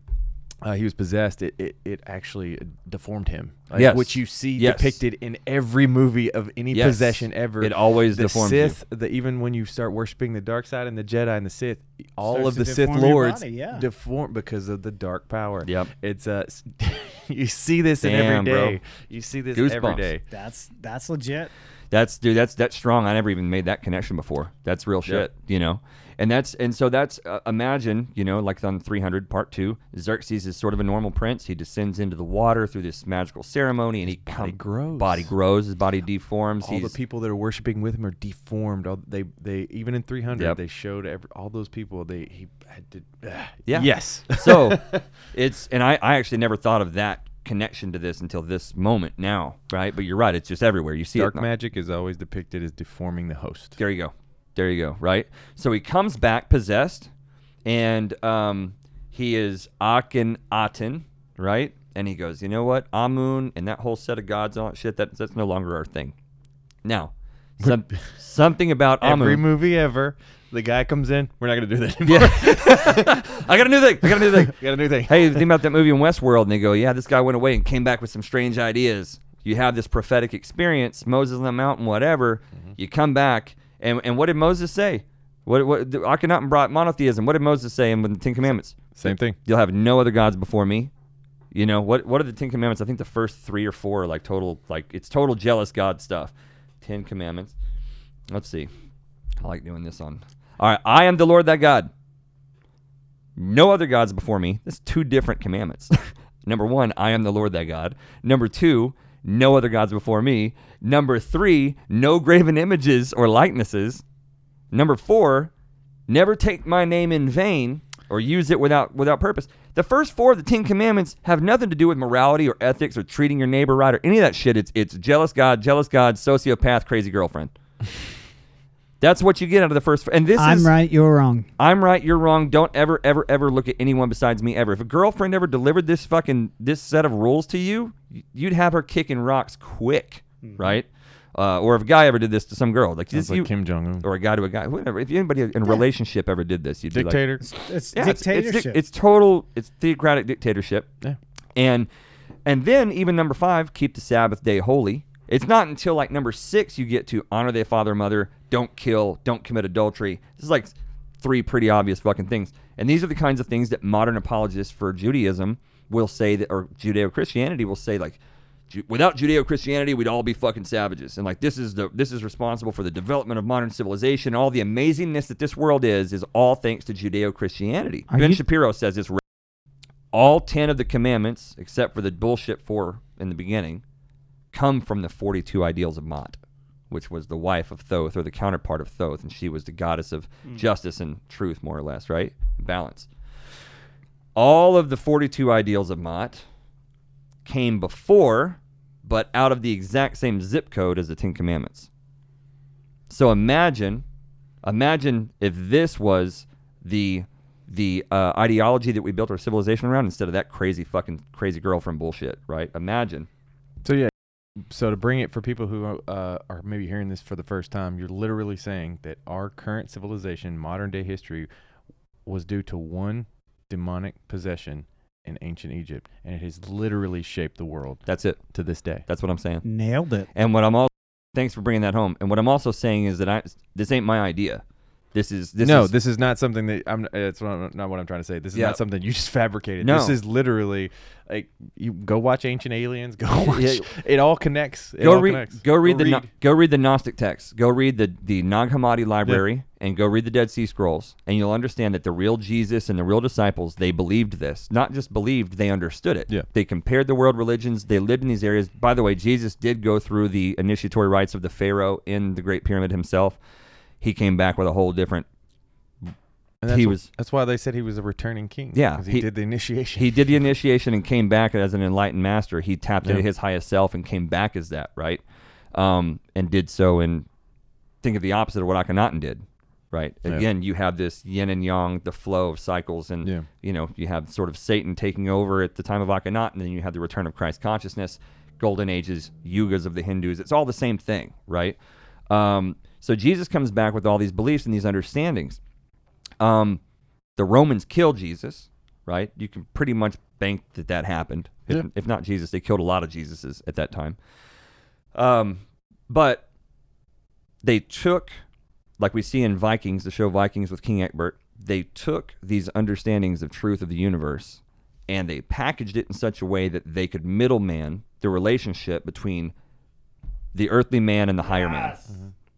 Uh, he was possessed. It, it it actually deformed him, like, Yes. which you see Yes. depicted in every movie of any Yes. possession ever. It always the deforms you. Sith, the, even when you start worshiping the dark side and the Jedi and the Sith, all Starts of the Sith lords body, yeah. deform because of the dark power. Yep. it's uh, you see this in Damn, every bro. You see this every Goosebumps. day. that's that's legit. That's dude. That's that's strong. I never even made that connection before. That's real shit. You know, and that's and so that's uh, imagine you know like on 300 part two, Xerxes is sort of a normal prince. He descends into the water through this magical ceremony, and he body come- grows. Body grows. His body deforms. all the people that are worshiping with him are deformed. All, they they even in 300 Yep. they showed every, all those people they he had to Yeah. yes so it's and I, I actually never thought of that connection to this until this moment now, right? But you're right, it's just everywhere. You see dark it. magic is always depicted as deforming the host. There you go. There you go. Right. So he comes back possessed, and um, he is Akhenaten, right? And he goes, you know what, Amun and that whole set of gods and all that shit. That that's no longer our thing. Now, some, something about Every movie ever, the guy comes in. We're not gonna do that anymore. Yeah. I got a new thing. I got a new thing. we got a new thing. hey, think about that movie in Westworld, and they go, yeah, this guy went away and came back with some strange ideas. You have this prophetic experience, Moses on the mountain, whatever. You come back, and, and what did Moses say? What what Akhenaten brought monotheism. What did Moses say in the Ten Commandments? Same thing. You'll have no other gods before me. You know what? What are the Ten Commandments? I think the first three or four are like total, like it's total jealous God stuff. Ten Commandments. Let's see. I like doing this on. All right, I am the Lord that God. No other gods before me. That's two different commandments. Number one, I am the Lord that God. Number two, no other gods before me. Number three, no graven images or likenesses. Number four, never take my name in vain or use it without without purpose. The first four of the Ten Commandments have nothing to do with morality or ethics or treating your neighbor right or any of that shit. It's it's jealous God, jealous God, sociopath, crazy girlfriend. That's what you get out of the first. And this I'm is right, you're wrong. I'm right, you're wrong. Don't ever, ever, ever look at anyone besides me ever. If a girlfriend ever delivered this fucking this set of rules to you, you'd have her kicking rocks quick, right? Uh, or if a guy ever did this to some girl, like this, like you, Kim Jong Un. or a guy to a guy, whatever. If anybody in a relationship ever did this, you'd Dictator. It's be like, yeah, it's, it's, dictatorship. it's total, it's theocratic dictatorship. Yeah. And and then even number five, keep the Sabbath day holy. It's not until like number six you get to honor thy father and mother, don't kill, don't commit adultery. This is like three pretty obvious fucking things. And these are the kinds of things that modern apologists for Judaism will say that, or Judeo Christianity will say like, without Judeo Christianity, we'd all be fucking savages. And like this is the this is responsible for the development of modern civilization. All the amazingness that this world is is all thanks to Judeo Christianity. Are Ben you- Shapiro says it's all 10 of the commandments, except for the bullshit four in the beginning, come from the 42 ideals of Maat, which was the wife of Thoth or the counterpart of Thoth. And she was the goddess of mm. justice and truth, more or less, right? Balance. All of the 42 ideals of Maat came before, but out of the exact same zip code as the Ten Commandments. So imagine, imagine if this was the the uh, ideology that we built our civilization around instead of that crazy fucking crazy girlfriend bullshit, right? Imagine. So yeah. So to bring it for people who uh, are maybe hearing this for the first time, you're literally saying that our current civilization, modern day history, was due to one demonic possession in ancient Egypt, and it has literally shaped the world That's it. to this day. That's what I'm saying. Nailed it. And what I'm also thanks for bringing that home. And what I'm also saying is that I this ain't my idea. This is this no, is, this is not something that I'm. It's not, not what I'm trying to say. This is Yeah. not something you just fabricated. No. This is literally like you go watch Ancient Aliens. Go watch. Yeah. It all connects. It go all read connects. go read the No- go read the Gnostic texts. Go read the the Nag Hammadi library and go read the Dead Sea Scrolls, and you'll understand that the real Jesus and the real disciples they believed this. Not just believed, they understood it. Yeah. They compared the world religions. They lived in these areas. By the way, Jesus did go through the initiatory rites of the Pharaoh in the Great Pyramid himself. He came back with a whole different. And that's he was- That's why they said he was a returning king. Yeah, he, he- did the initiation. He did the initiation and came back as an enlightened master. He tapped into his highest self and came back as that, right? Um, and did so in think of the opposite of what Akhenaten did, right? Yeah. Again, you have this yin and yang, the flow of cycles, and Yeah. you know you have sort of Satan taking over at the time of Akhenaten, and then you have the return of Christ consciousness, golden ages, yugas of the Hindus. It's all the same thing, right? Um, so Jesus comes back with all these beliefs and these understandings. Um, the Romans killed Jesus, right? You can pretty much bank that that happened. If, Yeah. if not Jesus, they killed a lot of Jesuses at that time. Um, but they took, like we see in Vikings, the show Vikings with King Egbert, they took these understandings of truth of the universe and they packaged it in such a way that they could middleman the relationship between the earthly man and the higher man.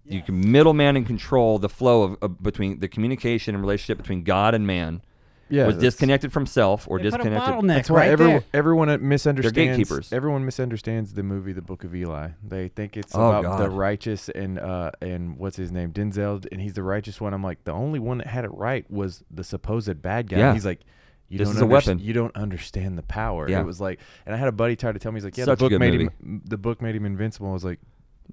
You can middleman and control the flow of, of between the communication and relationship between God and man. yeah, was disconnected from self or They put a disconnected. bottleneck That's why right everyone there. everyone misunderstands. gatekeepers. Everyone misunderstands the movie The Book of Eli. They think it's Oh, about the righteous and uh and what's his name Denzel, and he's the righteous one. I'm like the only one that had it right was the supposed bad guy. Yeah. He's like. You This don't is a weapon. You don't understand the power. Yeah. It was like, and I had a buddy try to tell me, he's like, "Yeah, Such the book made movie. him. The book made him invincible." I was like,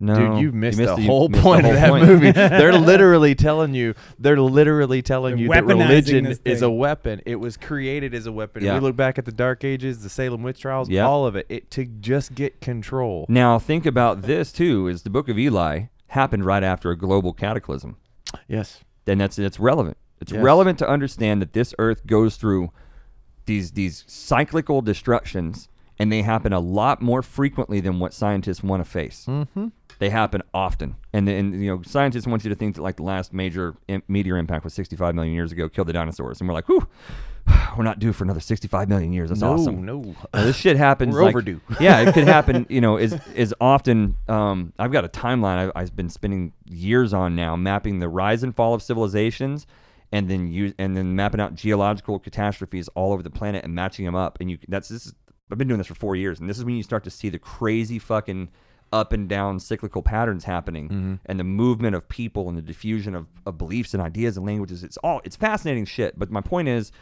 No, Dude, you missed, the you whole missed the point whole of that point. movie. they're literally telling you, they're literally telling They're you that religion is a weapon. It was created as a weapon. Yeah. We look back at the Dark Ages, the Salem witch trials, Yeah. all of it, it to just get control. Now think about this too: is the Book of Eli happened right after a global cataclysm? Yes. Then that's it's relevant. It's Yes. relevant to understand that this Earth goes through these these cyclical destructions, and they happen a lot more frequently than what scientists want to face. Mm-hmm. They happen often, and and you know scientists want you to think that like the last major im- meteor impact was 65 million years ago, killed the dinosaurs, and we're like, whew, we're not due for another 65 million years. That's no, awesome. no. Now, this shit happens. We're like- overdue. yeah, it could happen. You know, is is often. Um, I've got a timeline I've, I've been spending years on now, mapping the rise and fall of civilizations, and then use and then mapping out geological catastrophes all over the planet and matching them up. And you that's this. Is, I've been doing this for four years, and this is when you start to see the crazy fucking up and down cyclical patterns happening mm-hmm. and the movement of people and the diffusion of, of beliefs and ideas and languages it's all it's fascinating shit. But my point is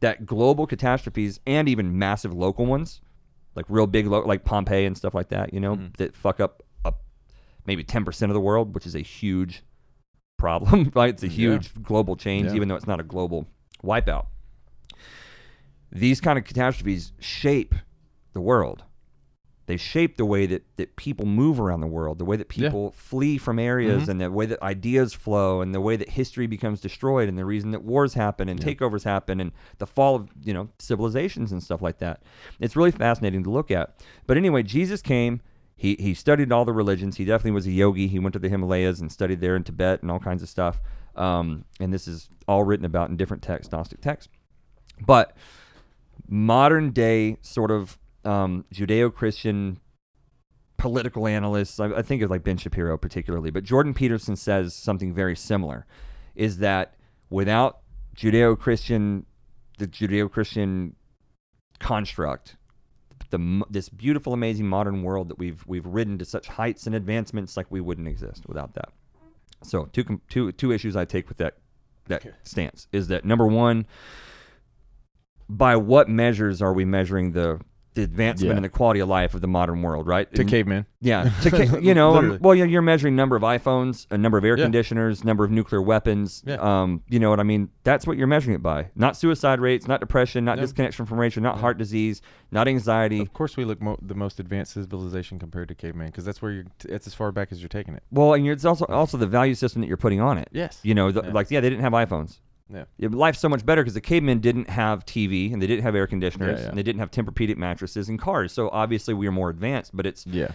that global catastrophes and even massive local ones like real big lo- like pompeii and stuff like that you know mm-hmm. that fuck up, up maybe 10% of the world which is a huge problem right? It's a mm, huge global change Yeah. even though it's not a global wipeout. These kind of catastrophes shape the world they shape the way that, that people move around the world, the way that Yeah. people flee from areas, Mhm. and the way that ideas flow, and the way that history becomes destroyed, and the reason that wars happen and Yeah. takeovers happen, and the fall of you know civilizations and stuff like that. It's really fascinating to look at. But anyway, Jesus came. He he studied all the religions. He definitely was a yogi. He went to the Himalayas and studied there in Tibet and all kinds of stuff. Um, and this is all written about in different texts, Gnostic texts. But modern day sort of um, Judeo-Christian political analysts, I, I think of like Ben Shapiro particularly, but Jordan Peterson says something very similar, is that without Judeo-Christian, the Judeo-Christian construct, the this beautiful, amazing modern world that we've we've ridden to such heights and advancements, like we wouldn't exist without that. So two two two issues I take with that that stance is that number one, by what measures are we measuring the the advancement Yeah. and the quality of life of the modern world, right? To And- caveman. yeah, to ca- you know, um, Literally. well, you're, you're measuring number of iPhones, a number of air Yeah. conditioners, number of nuclear weapons. Yeah. Um, you know what I mean? That's what you're measuring it by. Not suicide rates, not depression, not No. disconnection from nature, not No. heart disease, not anxiety. Of course, we look mo- the most advanced civilization compared to caveman because that's where you're. T- it's as far back as you're taking it. Well, and you're, it's also also the value system that you're putting on it. Yes. You know, the, Yeah. like yeah, they didn't have iPhones. Yeah. Yeah, but life's so much better because the cavemen didn't have TV and they didn't have air conditioners Yeah, and they didn't have Tempur-Pedic mattresses and cars. So obviously we are more advanced, but it's Yeah.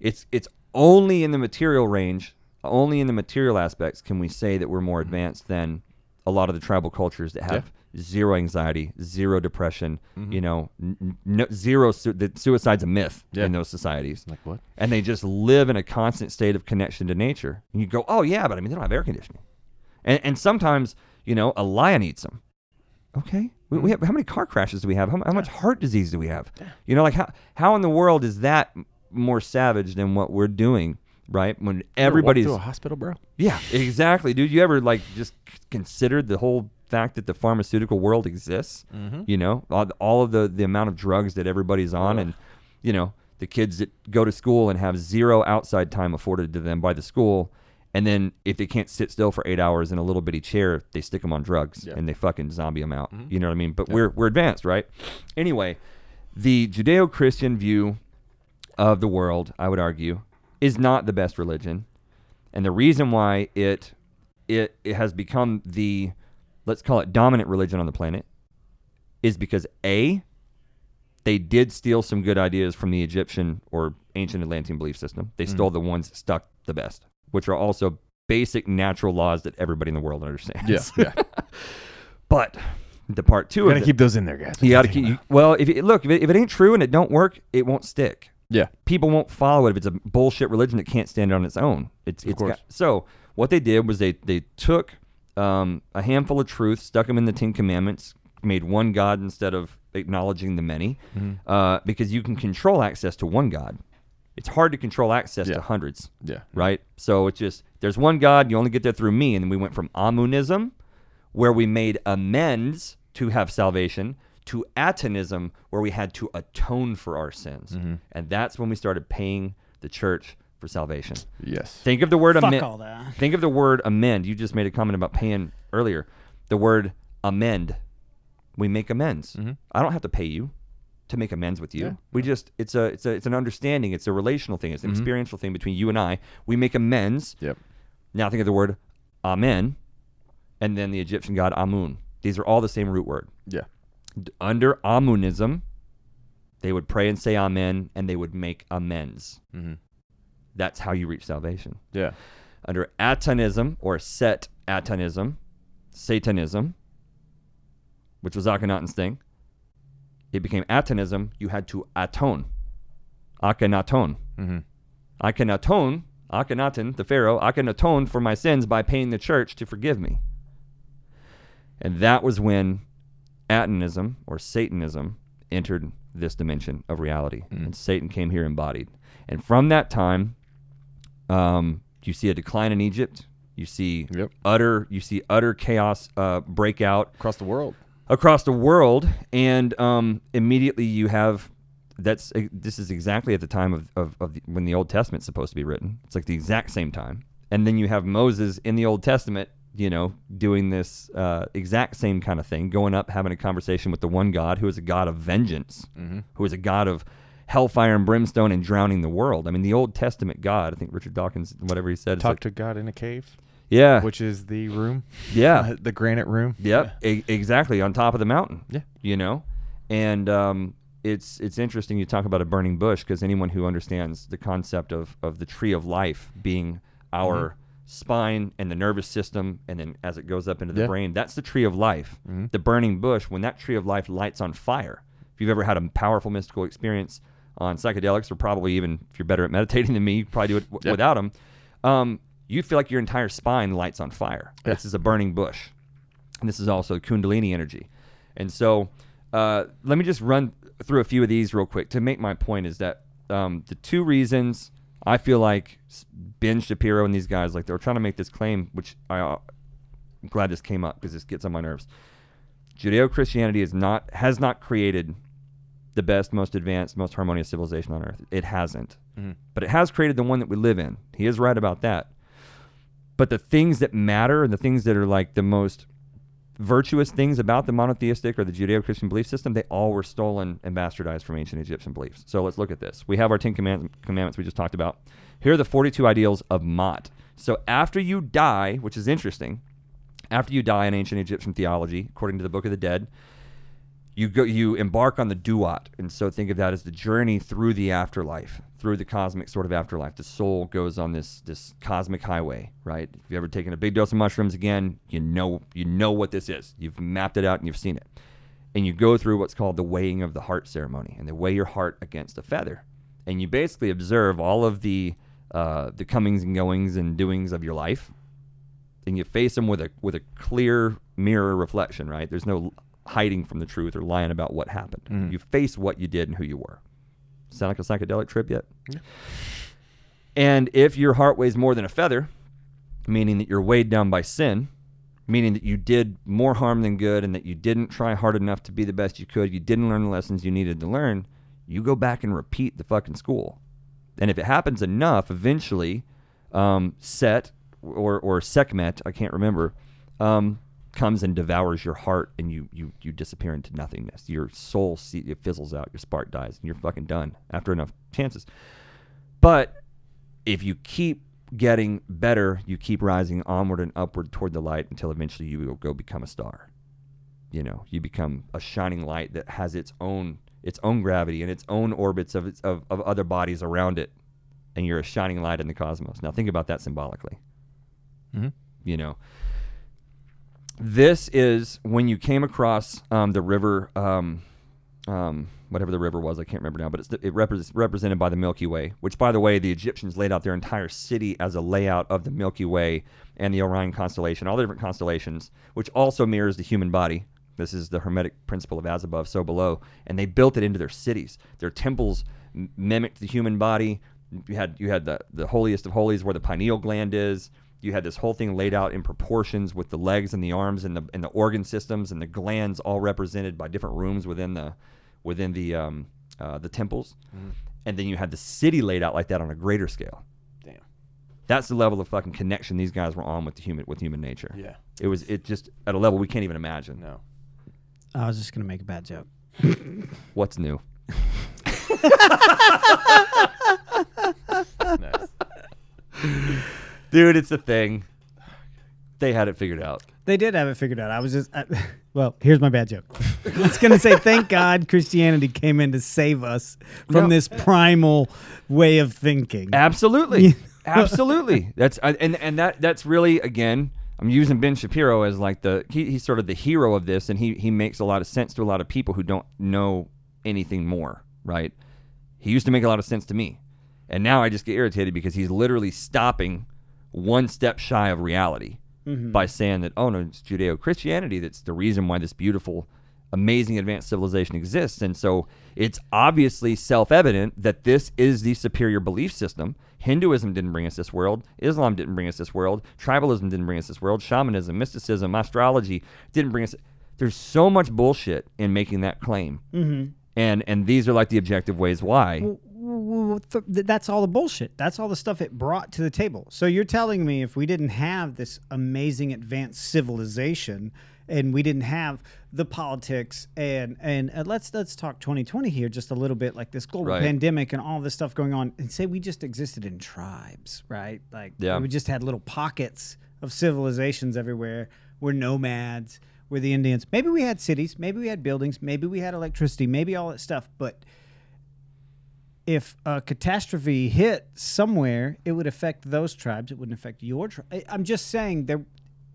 it's it's only in the material range, only in the material aspects can we say that we're more mm-hmm. advanced than a lot of the tribal cultures that have zero anxiety, zero depression, mm-hmm. you know, n- n- no, zero su- that suicide's a myth Yeah. in those societies. Like what? And they just live in a constant state of connection to nature. And you go, "Oh yeah, but I mean they don't have air conditioning." And and sometimes, you know, a lion eats them. Okay. We, we have how many car crashes do we have? How, how much heart disease do we have? You know, like how how in the world is that more savage than what we're doing, right? When everybody's to a hospital, bro. yeah, exactly, dude. You ever like just considered the whole fact that the pharmaceutical world exists? Mm-hmm. You know, all, all of the the amount of drugs that everybody's on, Ugh. and you know, the kids that go to school and have zero outside time afforded to them by the school. And then if they can't sit still for eight hours in a little bitty chair, they stick them on drugs Yeah. and they fucking zombie them out. Mhm. You know what I mean? But Yeah. we're we're advanced, right? Anyway, the Judeo-Christian view of the world, I would argue, is not the best religion. And the reason why it it, it has become the let's call it dominant religion on the planet is because A, they did steal some good ideas from the Egyptian or ancient Atlantean belief system. They Mhm. stole the ones that stuck the best, which are also basic natural laws that everybody in the world understands. Yeah. Yeah. but the part two You gotta it, keep those in there, guys. you got to keep. You, well, if look, if it, if it ain't true and it don't work, it won't stick. Yeah. People won't follow it if it's a bullshit religion that can't stand on its own. It's Of it's course. got, so what they did was they they took um, a handful of truths, stuck them in the Ten Commandments, made one God instead of acknowledging the many, Mhm. uh, because you can control access to one God. It's hard to control access Yeah. to hundreds Yeah. right? So it's just there's one God, you only get there through me, and then we went from Amunism, where we made amends to have salvation, to Atonism, where we had to atone for our sins, Mhm. and that's when we started paying the church for salvation. Yes. Think of the word amend. Think of the word amend. You just made a comment about paying earlier. The word amend. We make amends. Mhm. I don't have to pay you to make amends with you. Yeah. We just it's a it's a it's an understanding. It's a relational thing. It's an Mhm. experiential thing between you and I. We make amends. Yep. Now think of the word amen, and then the Egyptian god Amun. These are all the same root word. Yeah. Under Amunism, They would pray and say amen, and they would make amends. Mm-hmm. That's how you reach salvation. Yeah. Under Atonism or Set Atonism, Satanism, which was Akhenaten's thing, it became Atonism. You had to atone. Akhenaton. Mm-hmm. I can atone, Akhenaten, the Pharaoh, I can atone for my sins by paying the church to forgive me. And that was when Atonism or Satanism entered this dimension of reality. Mm. And Satan came here embodied. And from that time, um, you see a decline in Egypt. You see Yep. utter you see utter chaos uh, break out Across the world. Across the world, and um, immediately you have that's uh, this is exactly at the time of, of, of the, when the Old Testament's supposed to be written. It's like the exact same time, and then you have Moses in the Old Testament, you know, doing this uh, exact same kind of thing, going up having a conversation with the one God who is a God of vengeance, Mm-hmm. who is a God of hellfire and brimstone and drowning the world. I mean, the Old Testament God. I think Richard Dawkins, whatever he said, Talk like- to God in a cave, yeah, which is the room. yeah, the granite room. Yep, e- exactly on top of the mountain. Yeah. you know, and um, it's it's interesting you talk about a burning bush because anyone who understands the concept of of the tree of life being our spine and the nervous system, and then as it goes up into the Yeah. brain, that's the tree of life. Mhm. The burning bush, when that tree of life lights on fire. If you've ever had a powerful mystical experience on psychedelics, or probably even if you're better at meditating than me, you probably do it w- Yeah. without them. Um, you feel like your entire spine lights on fire. Yeah. This is a burning bush. And this is also Kundalini energy. And so uh, let me just run through a few of these real quick to make my point is that um, the two reasons I feel like Ben Shapiro and these guys, like they were trying to make this claim, which I, uh, I'm glad this came up because this gets on my nerves. Judeo Christianity is not has not created the best, most advanced, most harmonious civilization on earth. It hasn't. Mhm. But it has created the one that we live in. He is right about that. But the things that matter and the things that are like the most virtuous things about the monotheistic or the Judeo Christian belief system, they all were stolen and bastardized from ancient Egyptian beliefs. So let's look at this. We have our Ten Command- Commandments we just talked about. Here are the 42 ideals of Maat. So after you die, which is interesting, after you die in ancient Egyptian theology, according to the Book of the Dead, you go you embark on the duat. And so think of that as the journey through the afterlife through the cosmic sort of afterlife. The soul goes on this this cosmic highway right? If you've ever taken a big dose of mushrooms again you know you know what this is. You've mapped it out and you've seen it. And you go through what's called the weighing of the heart ceremony. And they weigh your heart against a feather. And you basically observe all of the uh, the comings and goings and doings of your life. And you face them with a with a clear mirror reflection right? There's no hiding from the truth or lying about what happened Mhm. you face what you did and who you were sound like a psychedelic trip yet Yeah. and if your heart weighs more than a feather meaning that you're weighed down by sin meaning that you did more harm than good and that you didn't try hard enough to be the best you could you didn't learn the lessons you needed to learn you go back and repeat the fucking school and if it happens enough eventually um, set or or Sekhmet, I can't remember, um, comes and devours your heart, and you you you disappear into nothingness. Your soul see, it fizzles out, your spark dies, and you're fucking done after enough chances. But if you keep getting better, you keep rising onward and upward toward the light until eventually you will go become a star. You know, you become a shining light that has its own its own gravity and its own orbits of its of, of other bodies around it, and you're a shining light in the cosmos. Now think about that symbolically Mhm. you know this is when you came across um, the river um, um, whatever the river was i can't remember now but it's the, it repres represented by the milky way which by the way the egyptians laid out their entire city as a layout of the milky way and the orion constellation all the different constellations which also mirrors the human body. This is the hermetic principle of as above so below. And they built it into their cities. Their temples mimicked the human body. You had you had the the holiest of holies where the pineal gland is you had this whole thing laid out in proportions with the legs and the arms and the and the organ systems and the glands all represented by different rooms within the within the um, uh, the temples, and then you had the city laid out like that on a greater scale. Damn. That's the level of fucking connection these guys were on with the human with human nature. Yeah. It was it just at a level we can't even imagine. No. I was just gonna make a bad joke. What's new? nice. Dude, it's a thing. They had it figured out. They did have it figured out. I was just, I, well, here's my bad joke. It's going to say, "Thank God Christianity came in to save us from No. this primal way of thinking." Absolutely, absolutely. That's I- and and that that's really again. I'm using Ben Shapiro as like the he, he's sort of the hero of this, and he he makes a lot of sense to a lot of people who don't know anything more. Right? He used to make a lot of sense to me, and now I just get irritated because he's literally stopping one step shy of reality by saying that oh no, it's Judeo Christianity that's the reason why this beautiful amazing advanced civilization exists. And so it's obviously self evident that this is the superior belief system. Hinduism didn't bring us this world. Islam didn't bring us this world. Tribalism didn't bring us this world. Shamanism, mysticism, astrology didn't bring us. There's so much bullshit in making that claim. Mm-hmm. And, and these are like the objective ways why. Well, well, th- th- that's all the bullshit. That's all the stuff it brought to the table. So you're telling me if we didn't have this amazing advanced civilization and we didn't have the politics and and uh, let's let's talk 2020 here just a little bit like this global Right. pandemic and all this stuff going on and say we just existed in tribes, right? Like Yeah. we just had little pockets of civilizations everywhere. We're nomads. We're the Indians. Maybe we had cities. Maybe we had buildings. Maybe we had electricity. Maybe all that stuff. But if a catastrophe hit somewhere, it would affect those tribes. It wouldn't affect your tribe. I'm just saying there.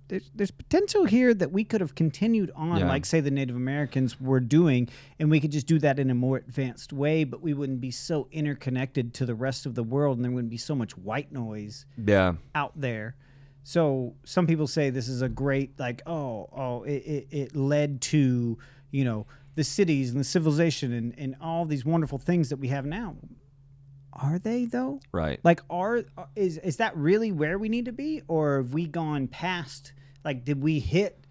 There's, there's potential here that we could have continued on, Yeah. like say the Native Americans were doing, and we could just do that in a more advanced way. But we wouldn't be so interconnected to the rest of the world, and there wouldn't be so much white noise Yeah. out there. So some people say this is a great like oh oh it, it, it led to you know the cities and the civilization and, and all these wonderful things that we have now. Are they though? Right. Like are is is that really where we need to be or have we gone past like did we hit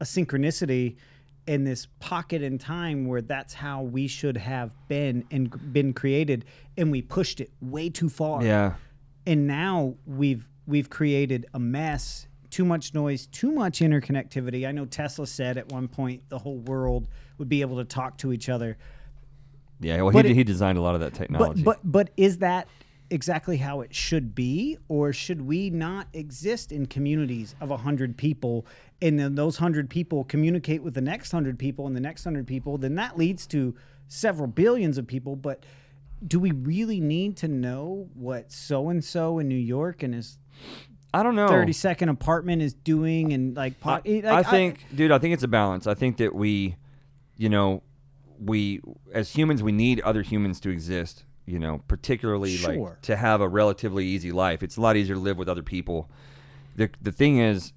a synchronicity in this pocket in time where that's how we should have been and been created and we pushed it way too far Yeah. and now we've we've created a mess too much noise too much interconnectivity i know tesla said at one point the whole world would be able to talk to each other Yeah. Well, But he, it- he designed a lot of that technology. but but but is that exactly how it should be or should we not exist in communities of 100 people and then those 100 people communicate with the next 100 people and the next 100 people then that leads to several billions of people but do we really need to know what so and so in New York and his I don't know. 30 second apartment is doing and like, po- I, eh, like, I think, dude, I think it's a balance. I think that we, you know, we as humans we need other humans to exist. You know, particularly Sure. like to have a relatively easy life. It's a lot easier to live with other people. The the thing is,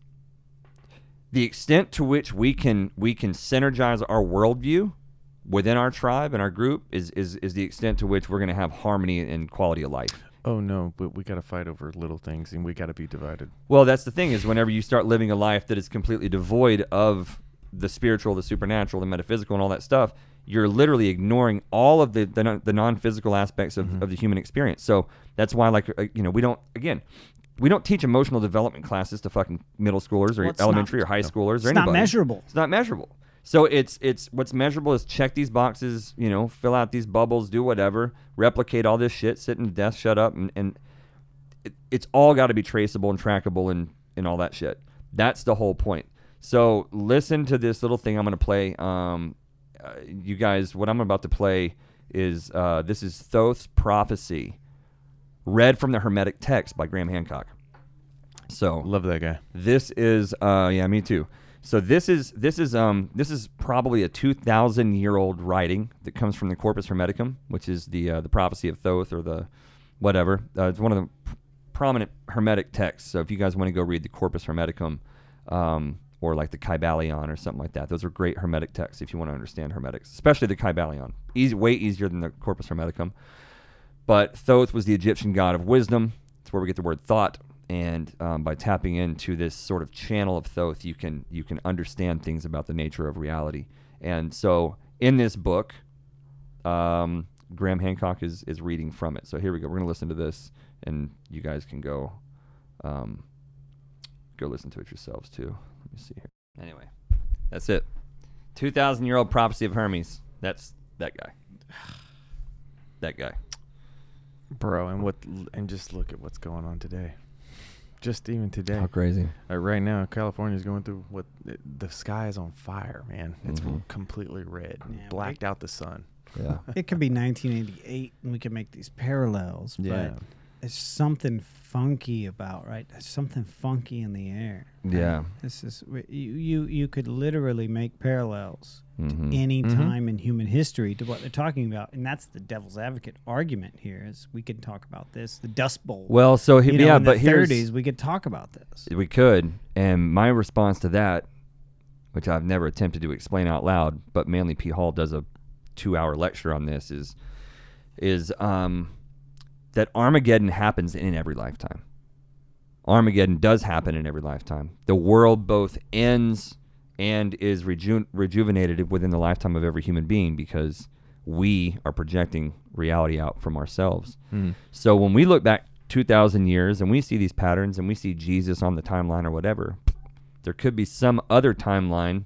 the extent to which we can we can synergize our worldview within our tribe and our group is is, is the extent to which we're going to have harmony and quality of life. Oh no, but we got to fight over little things, and we got to be divided. Well, that's the thing is whenever you start living a life that is completely devoid of the spiritual, the supernatural, the metaphysical, and all that stuff, you're literally ignoring all of the the, non- the non-physical aspects of, of the human experience. So that's why, like, uh, you know, we don't again. We don't teach emotional development classes to fucking middle schoolers or Well, elementary not- or high schoolers or it's or not measurable. It's not measurable. So it's it's what's measurable is check these boxes, you know, fill out these bubbles, do whatever, replicate all this shit, sit in the desk, shut up, and, and it, it's all got to be traceable and trackable and and all that shit. That's the whole point. So listen to this little thing I'm gonna play. Um, uh, you guys, what I'm about to play is uh, this is Thoth's prophecy, read from the Hermetic text by Graham Hancock. So Love that guy. this is uh yeah, me too. So this is this is um this is probably a 2000 year old writing that comes from the Corpus Hermeticum, which is the uh, the prophecy of Thoth or the whatever. Uh, it's one of the prominent hermetic texts. So if you guys want to go read the Corpus Hermeticum um, or like the Kybalion or something like that, those are great hermetic texts if you want to understand hermetics, especially the Kybalion. Easy, way easier than the Corpus Hermeticum. But Thoth was the Egyptian god of wisdom. It's where we get the word thought. And um, by tapping into this sort of channel of Thoth, you can you can understand things about the nature of reality. And so, in this book, um, Graham Hancock is is reading from it. So here we go. We're gonna listen to this, and you guys can go um, go listen to it yourselves too. Let me see here. Anyway, that's it. Two thousand year old prophecy of Hermes. That's that guy. That guy. Bro, and what and just look at what's going on today. Just even today. How crazy. Like right now, California's going through what the sky is on fire, man. It's Mhm. completely red, Yeah, blacked out the sun. Yeah. It could be 1988, and we can make these parallels. Yeah. But it's something funky about right. There's something funky in the air. Yeah. This is you. You you could literally make parallels Mhm. to any Mhm. time in human history to what they're talking about, and that's the devil's advocate argument here. Is we could talk about this, the Dust Bowl. Well, so he, you know, yeah, in but the here's 30s, we could talk about this. we could, and my response to that, which I've never attempted to explain out loud, but Manly P. Hall does a two-hour lecture on this, is is um, that Armageddon happens in every lifetime. Armageddon does happen in every lifetime. The world both ends and is reju- rejuvenated within the lifetime of every human being because we are projecting reality out from ourselves. Mm. So when we look back 2,000 years and we see these patterns and we see Jesus on the timeline or whatever, there could be some other timeline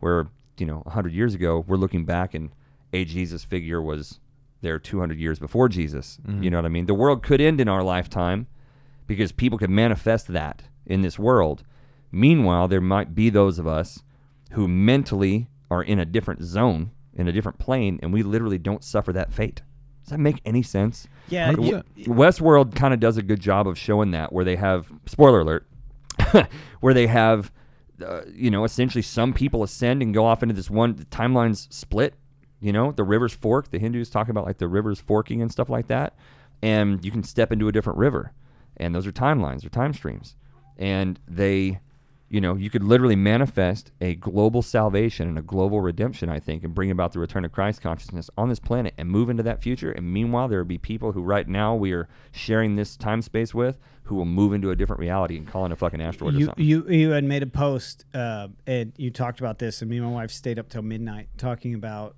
where, you know, 100 years ago, we're looking back and a Jesus figure was there 200 years before Jesus. You know what I mean? The world could end in our lifetime because people could manifest that in this world. Meanwhile, there might be those of us who mentally are in a different zone, in a different plane, and we literally don't suffer that fate. Does that make any sense? Yeah, Like, you- w- Westworld kind of does a good job of showing that, where they have spoiler alert, where they have, uh, you know, essentially some people ascend and go off into this one the timelines split. You know, the rivers fork. The Hindus talk about like the rivers forking and stuff like that, and you can step into a different river, and those are timelines or time streams, and they. You know, you could literally manifest a global salvation and a global redemption, I think, and bring about the return of Christ consciousness on this planet and move into that future. And meanwhile, there will be people who right now we are sharing this time space with who will move into a different reality and call in a fucking asteroid or you, something. you you had made a post uh, and you talked about this and me and my wife stayed up till midnight talking about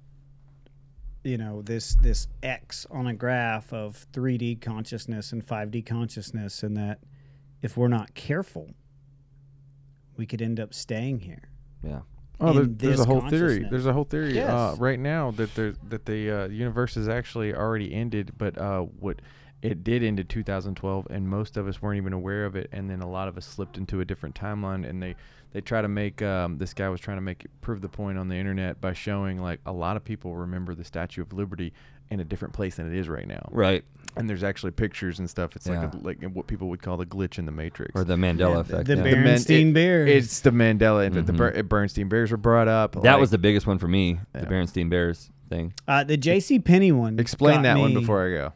you know this this x on a graph of 3d consciousness and 5d consciousness and that if we're not careful we could end up staying here yeah. Oh, there, there's a whole theory. There's a whole theory uh, right now that there that the uh, universe is actually already ended, but uh, what it did end in 2012, and most of us weren't even aware of it. And then a lot of us slipped into a different timeline, and they they try to make um, this guy was trying to make prove the point on the internet by showing like a lot of people remember the Statue of Liberty in a different place than it is right now. Right. And there's actually pictures and stuff. It's Yeah. like a, like what people would call the glitch in the matrix. Or the Mandela Yeah, effect. the yeah. Bear- Berenstein it- Bears. It's the Mandela and the Mhm. Ber- Bernstein Bears were brought up. that like- was the biggest one for me, the Bernstein Bears thing. uh, the jc Penney one Explain got that one before I go.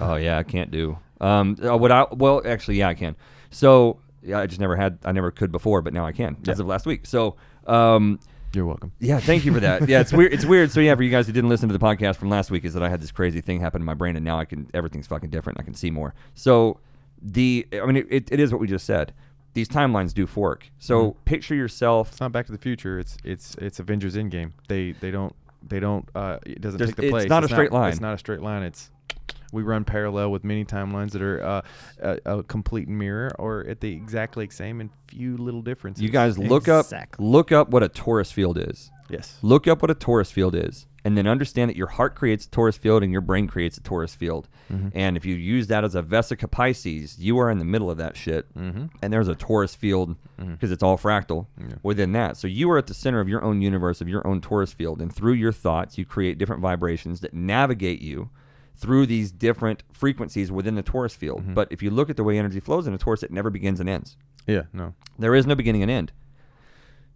Oh yeah, I can't do. Um, uh, what I well actually yeah I can. So yeah, I just never had I never could before, but now I can as of last week. So um, You're welcome. yeah, thank you for that. Yeah, it's weird. It's weird. So yeah, for you guys who didn't listen to the podcast from last week, is that I had this crazy thing happen in my brain, and now I can everything's fucking different. I can see more. So the I mean it, it is what we just said. These timelines do fork. So picture yourself. It's not Back to the Future. It's it's it's Avengers Endgame. They they don't they don't uh it doesn't There's- take the place. it's not a straight line. It's not a straight line. It's we run parallel with many timelines that are uh, a, a complete mirror or at the exactly same and few little differences. You guys look up look up what a torus field is. yes. Look up what a torus field is, and then understand that your heart creates a torus field and your brain creates a torus field. Mm-hmm. And if you use that as a vesica piscis, you are in the middle of that shit. Mm-hmm. And there's a torus field because it's all fractal Yeah. within that. So you are at the center of your own universe, of your own torus field. And through your thoughts, you create different vibrations that navigate you through these different frequencies within the torus field. Mm-hmm. But if you look at the way energy flows in a torus, it never begins and ends. Yeah. No. There is no beginning and end.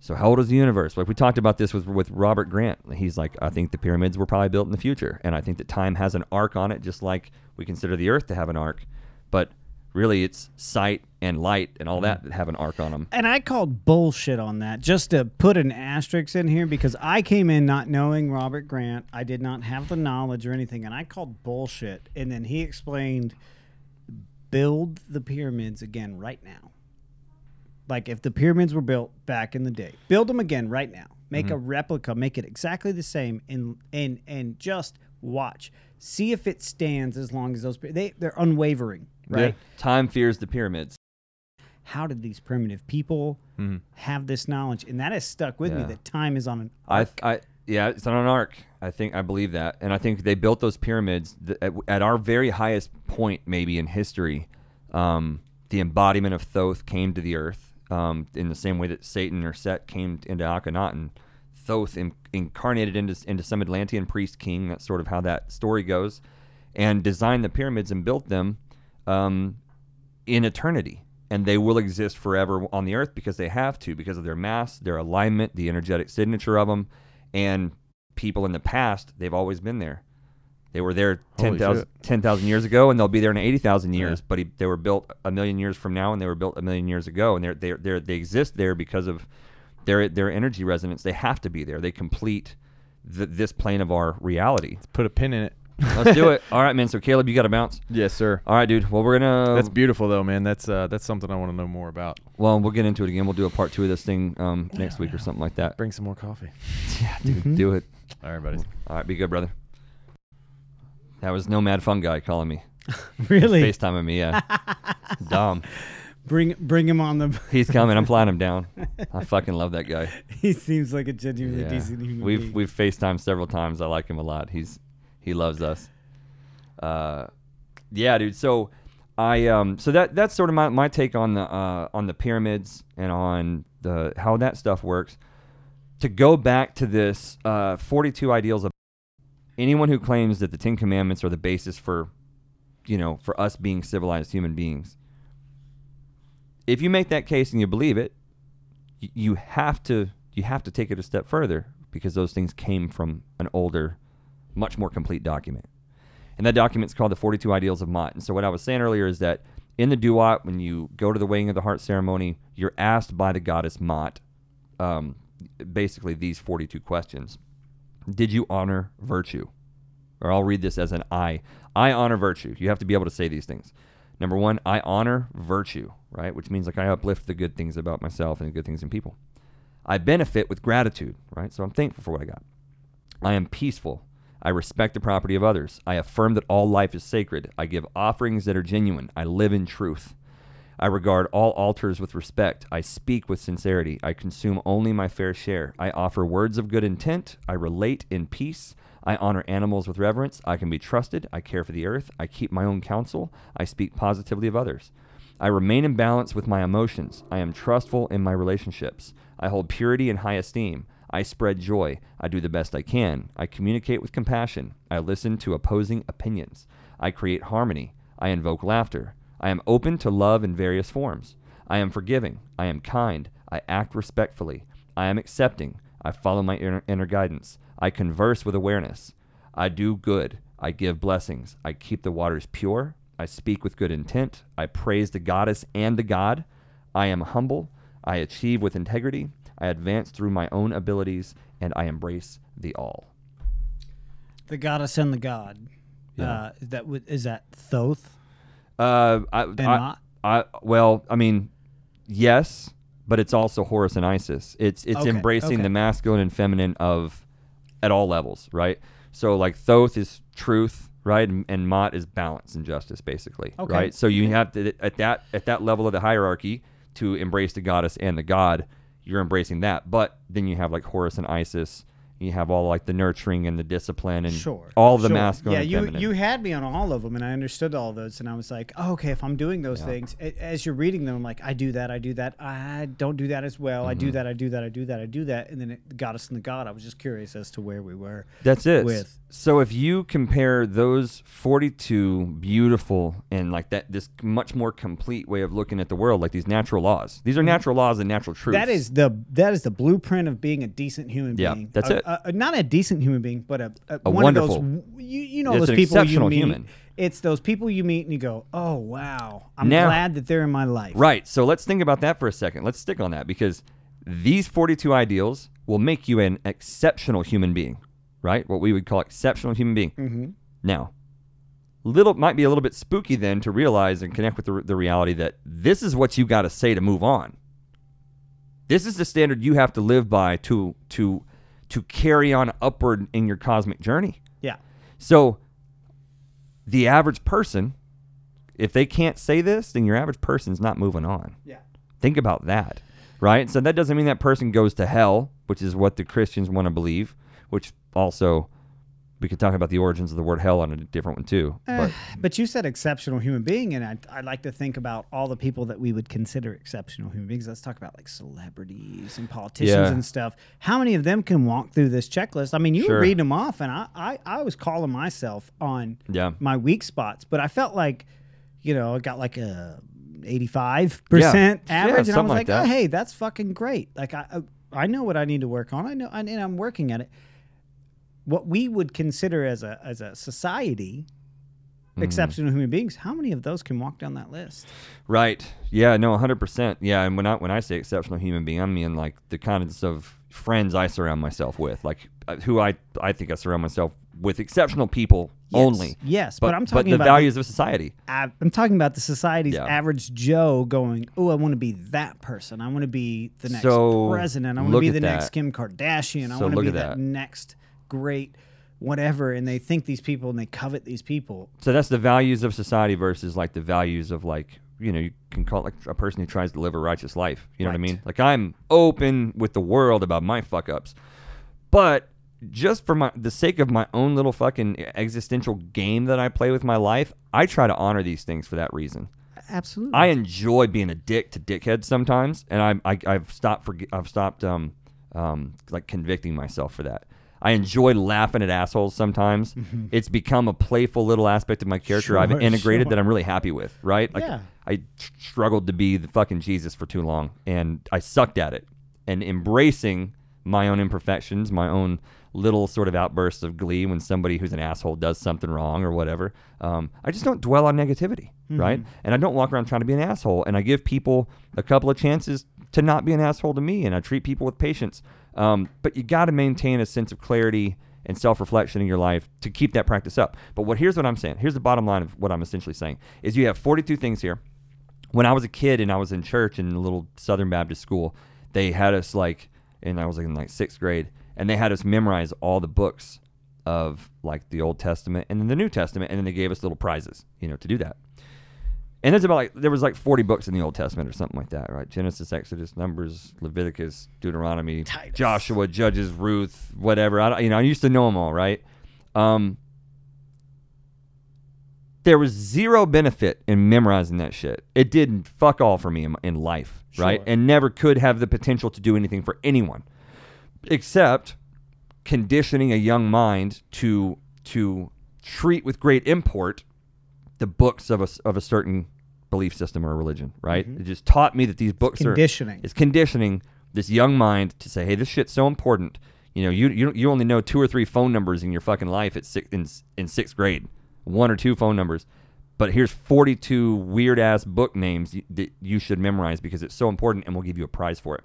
So how old is the universe? Like we talked about this with with Robert Grant. He's like, I think the pyramids were probably built in the future, and I think that time has an arc on it, just like we consider the Earth to have an arc. But really, it's sight and light and all that that have an arc on them. And I called bullshit on that just to put an asterisk in here because I came in not knowing Robert Grant. I did not have the knowledge or anything. And I called bullshit. And then he explained build the pyramids again right now. Like if the pyramids were built back in the day, build them again right now. Make mm-hmm. a replica, make it exactly the same, and and and just watch, see if it stands as long as those. They they're unwavering, right? Time fears the pyramids. how did these primitive people Mhm. have this knowledge and that has stuck with me that time is on an I, arc. I, yeah, it's on an arc. I think I believe that, and I think they built those pyramids th- at, at our very highest point, maybe in history. Um, the embodiment of Thoth came to the earth um, in the same way that Satan or Set came into Akhenaten. Thoth in, incarnated into, into some Atlantean priest king. That's sort of how that story goes. And designed the pyramids and built them um, in eternity. And they will exist forever on the earth because they have to, because of their mass, their alignment, the energetic signature of them. And people in the past, they've always been there. They were there Holy 10,000 shit. 10,000 years ago, and they'll be there in 80,000 years. Yeah. But he, they were built a million years from now, and they were built a million years ago. And they're, they're, they're, they exist there because of their, their energy resonance. They have to be there. They complete th- this plane of our reality. Put a pin in it. Let's do it. All right, man. So, Caleb, you got to bounce. Yes, sir. All right, dude. Well, we're gonna. That's beautiful though, man. That's uh, that's something I want to know more about. well, we'll get into it again. We'll do a part two of this thing um, next week or something like that. Bring some more coffee. Yeah, dude. Mhm. Do it. All right, buddies. All right, be good, brother. That was no mad fun guy calling me, Really? FaceTiming me. Yeah, dumb. Bring bring him on the. He's coming. I'm flying him down. I fucking love that guy. he seems like a genuinely Yeah. decent human We've being. we've FaceTimed several times. I like him a lot. He's he loves us. Uh, yeah, dude. So I um so that that's sort of my, my take on the uh on the pyramids and on the how that stuff works. To go back to this uh 42 ideals of anyone who claims that the 10 commandments are the basis for you know, for us being civilized human beings. If you make that case and you believe it, you have to you have to take it a step further because those things came from an older, much more complete document. And that document's called the 42 Ideals of Maat. And so what I was saying earlier is that in the Duat, when you go to the weighing of the heart ceremony, you're asked by the goddess Maat, um, basically these 42 questions. Did you honor virtue? Or I'll read this as an I. I honor virtue. You have to be able to say these things. Number one, I honor virtue, right? Which means like I uplift the good things about myself and the good things in people. I benefit with gratitude, right? So I'm thankful for what I got. I am peaceful. I respect the property of others. I affirm that all life is sacred. I give offerings that are genuine. I live in truth. I regard all altars with respect. I speak with sincerity. I consume only my fair share. I offer words of good intent. I relate in peace. I honor animals with reverence. I can be trusted. I care for the earth. I keep my own counsel. I speak positively of others. I remain in balance with my emotions. I am trustful in my relationships. I hold purity in high esteem. I spread joy. I do the best I can. I communicate with compassion. I listen to opposing opinions. I create harmony. I invoke laughter. I am open to love in various forms. I am forgiving. I am kind. I act respectfully. I am accepting. I follow my inner, inner guidance. I converse with awareness. I do good. I give blessings. I keep the waters pure. I speak with good intent. I praise the goddess and the god. I am humble. I achieve with integrity. I advance through my own abilities, and I embrace the all. the goddess and the god. Yeah. Uh, is that is that Thoth Uh, I, and I, Maat? I, well, I mean, yes, but it's also Horus and Isis. It's it's Okay, embracing okay. the masculine and feminine of at all levels, right? So like Thoth is truth, right, and, and Maat is balance and justice, basically, Okay. right? So you have to at that at that level of the hierarchy to embrace the goddess and the god, you're embracing that. But then you have like Horus and Isis. You have all like the nurturing and the discipline and Sure. all the sure. masculine. Yeah, you feminine. you had me on all of them, and I understood all those, and I was like, oh, okay, if I'm doing those Yeah. things, as you're reading them, I'm like, I do that, I do that, I don't do that as well, I do Mm-hmm. that, I do that, I do that, I do that, and then it got us in the God. I was just curious as to where we were. That's it. with- So if you compare those 42 beautiful and like that this much more complete way of looking at the world like these natural laws. These are natural laws and natural truths. Mm-hmm. That is the that is the blueprint of being a decent human Yeah, being. that's A- it. a- not a decent human being, but a, a, A one wonderful- Of those, you, you know It's those an people you exceptional meet. human. It's those people you meet and you go, oh wow, I'm Now- glad that they're in my life. Right. So let's think about that for a second. Let's stick on that because these 42 ideals will make you an exceptional human being, right? What we would call exceptional human being. Mm-hmm. Now, little might be a little bit spooky then to realize and connect with the, the reality that this is what you got to say to move on. This is the standard you have to live by to to to carry on upward in your cosmic journey. Yeah. So the average person, if they can't say this, then your average person's not moving on. Yeah. Think about that, right? So that doesn't mean that person goes to hell, which is what the Christians want to believe, which also we could talk about the origins of the word hell on a different one too. Eh, But but you said exceptional human being, and I I like to think about all the people that we would consider exceptional human beings. Let's talk about like celebrities and politicians Yeah. and stuff. How many of them can walk through this checklist? I mean, you Sure. were reading them off, and I, I I was calling myself on yeah, my weak spots, but I felt like, you know, I got like a eighty-five percent Yeah, average, and I was like, like oh, hey, that's fucking great. Like I, I I know what I need to work on. I know, and I'm working at it. What we would consider as a as a society Mm-hmm. exceptional human beings, how many of those can walk down that list? right. Yeah, no, hundred percent. Yeah, and when I when I say exceptional human being, I mean like the kinds of friends I surround myself with, like uh, who I I think I surround myself with exceptional people Yes, only. Yes, but, I'm talking about the about values of society. I'm talking about the society's Yeah. average Joe going, "Oh, I want to be that person. I want to be the next So, president. I want to be the next. Kim Kardashian. I So want to be at that, that. next great whatever." And they think these people and they covet these people. So that's the values of society versus like the values of like you know you can call it like a person who tries to live a righteous life. You know what I mean? Like I'm open with the world about my fuck ups, but just for my the sake of my own little fucking existential game that I play with my life, I try to honor these things for that reason. Absolutely. I enjoy being a dick to dickheads sometimes, and I'm, I, I've stopped for I've stopped um, um, like convicting myself for that. I enjoy laughing at assholes sometimes. It's become a playful little aspect of my character I've integrated sure. that I'm really happy with. Right? Like Yeah. I tr- struggled to be the fucking Jesus for too long, and I sucked at it. And embracing my own imperfections, my own little sort of outbursts of glee when somebody who's an asshole does something wrong or whatever. Um, I just don't dwell on negativity, right? And I don't walk around trying to be an asshole. And I give people a couple of chances to not be an asshole to me, and I treat people with patience. Um, but you got to maintain a sense of clarity and self-reflection in your life to keep that practice up. But what here's what I'm saying. Here's the bottom line of what I'm essentially saying is you have 42 things here when I was a kid and I was in church in a little Southern Baptist school, they had us like, and I was like in like sixth grade, and they had us memorize all the books of like the Old Testament and then the New Testament, and then they gave us little prizes, you know, to do that. And there's about like there was like 40 books in the Old Testament or something like that, right? Genesis, Exodus, Numbers, Leviticus, Deuteronomy, Titus. Joshua, Judges, Ruth, whatever. I you know, I used to know them all, right? Um, there was zero benefit in memorizing that shit. It did fuck all for me in, in life, right? And never could have the potential to do anything for anyone, except conditioning a young mind to to treat with great import the books of a of a certain belief system or a religion, right? Mm-hmm. It just taught me that these books are Conditioning. it's conditioning this young mind to say, "Hey, this shit's so important." You know, you you, you only know two or three phone numbers in your fucking life at six, in in sixth grade, one or two phone numbers, but here's 42 weird ass book names y- that you should memorize because it's so important, and we'll give you a prize for it.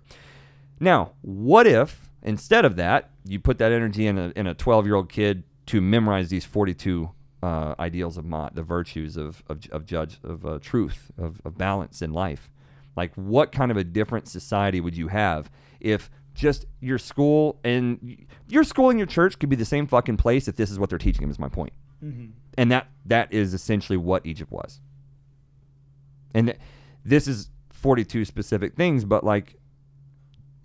Now, what if instead of that, you put that energy in a in a 12 year old kid to memorize these 42 uh, ideals of Maat, the virtues of of, of judge of uh, truth, of, of balance in life? Like, what kind of a different society would you have if just your school and your school and your church could be the same fucking place if this is what they're teaching them? Is my point. point, and that that is essentially what Egypt was. And th- this is 42 specific things, but like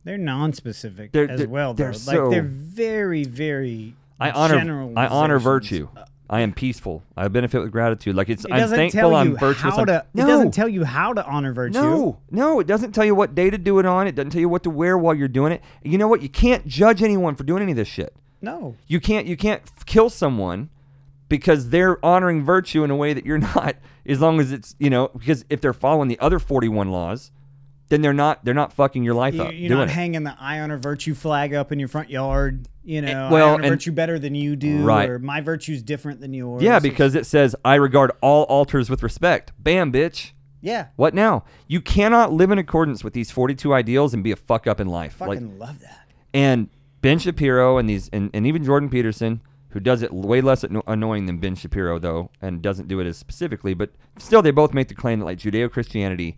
They're non-specific They're- as they're- well. Though. they're like so- they're very, very. I honor I honor virtue. I am peaceful. I benefit with gratitude. Like it's It I'm doesn't thankful. tell I'm you virtuous. how I'm- to. no, It doesn't tell you how to honor virtue. no, no. It doesn't tell you what day to do it on. It doesn't tell you what to wear while you're doing it. You know what? You can't judge anyone for doing any of this shit. No. You can't. You can't f- kill someone because they're honoring virtue in a way that you're not. As long as it's you know because if they're following the other 41 laws, then they're not. They're not fucking your life You, up you're doing not it. hanging the I honor virtue flag up in your front yard. You eh, know, well, I and- virtue better than you do, Right. or my virtue's different than yours. yeah, because it says I regard all altars with respect. Bam, bitch. yeah, What now? You cannot live in accordance with these 42 ideals and be a fuck up in life. Like, fucking love that. and Ben Shapiro and these and, and even Jordan Peterson, who does it way less anno- annoying than Ben Shapiro though, and doesn't do it as specifically, but still they both make the claim that like Judeo Christianity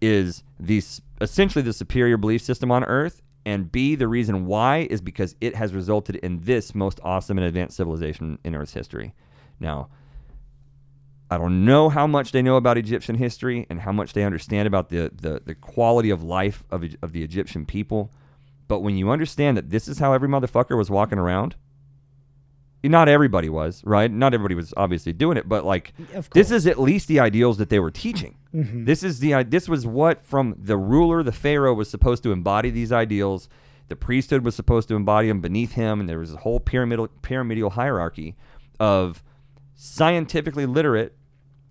is the essentially the superior belief system on earth, and B the reason why is because it has resulted in this most awesome and advanced civilization in Earth's history. Now, I don't know how much they know about Egyptian history and how much they understand about the, the, the quality of life of, of the Egyptian people. But when you understand that this is how every motherfucker was walking around, not everybody was right. Not everybody was obviously doing it, but like this is at least the ideals that they were teaching. Mhm. This is the this was what from the ruler, the pharaoh was supposed to embody these ideals. The priesthood was supposed to embody them beneath him, and there was a whole pyramidal pyramidal hierarchy of scientifically literate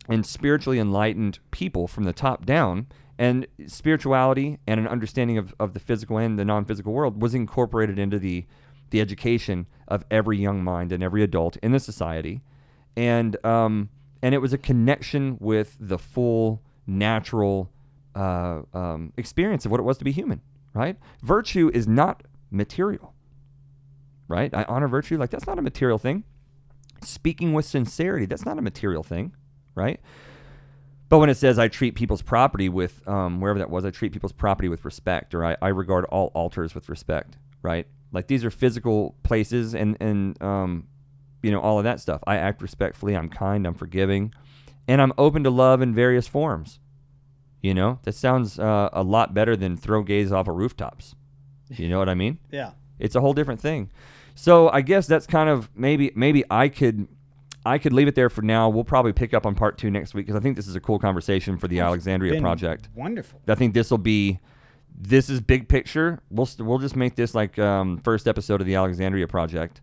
and spiritually enlightened people from the top down. And spirituality and an understanding of, of the physical and the non physical world was incorporated into the, the education of every young mind and every adult in the society. And, um, and it was a connection with the full natural uh, um, experience of what it was to be human, right? Virtue is not material, right? I honor virtue, like that's not a material thing speaking with sincerity that's not a material thing right but when it says i treat people's property with um, wherever that was i treat people's property with respect or I, I regard all altars with respect right like these are physical places and and um, you know all of that stuff i act respectfully i'm kind i'm forgiving and i'm open to love in various forms you know that sounds uh, a lot better than throw gays off of rooftops you know what i mean Yeah. it's a whole different thing. So I guess that's kind of maybe maybe I could I could leave it there for now. We'll probably pick up on part two next week because I think this is a cool conversation for the Alexandria Been project. Wonderful. I think this will be this is big picture. We'll st- we'll just make this like um, first episode of the Alexandria project,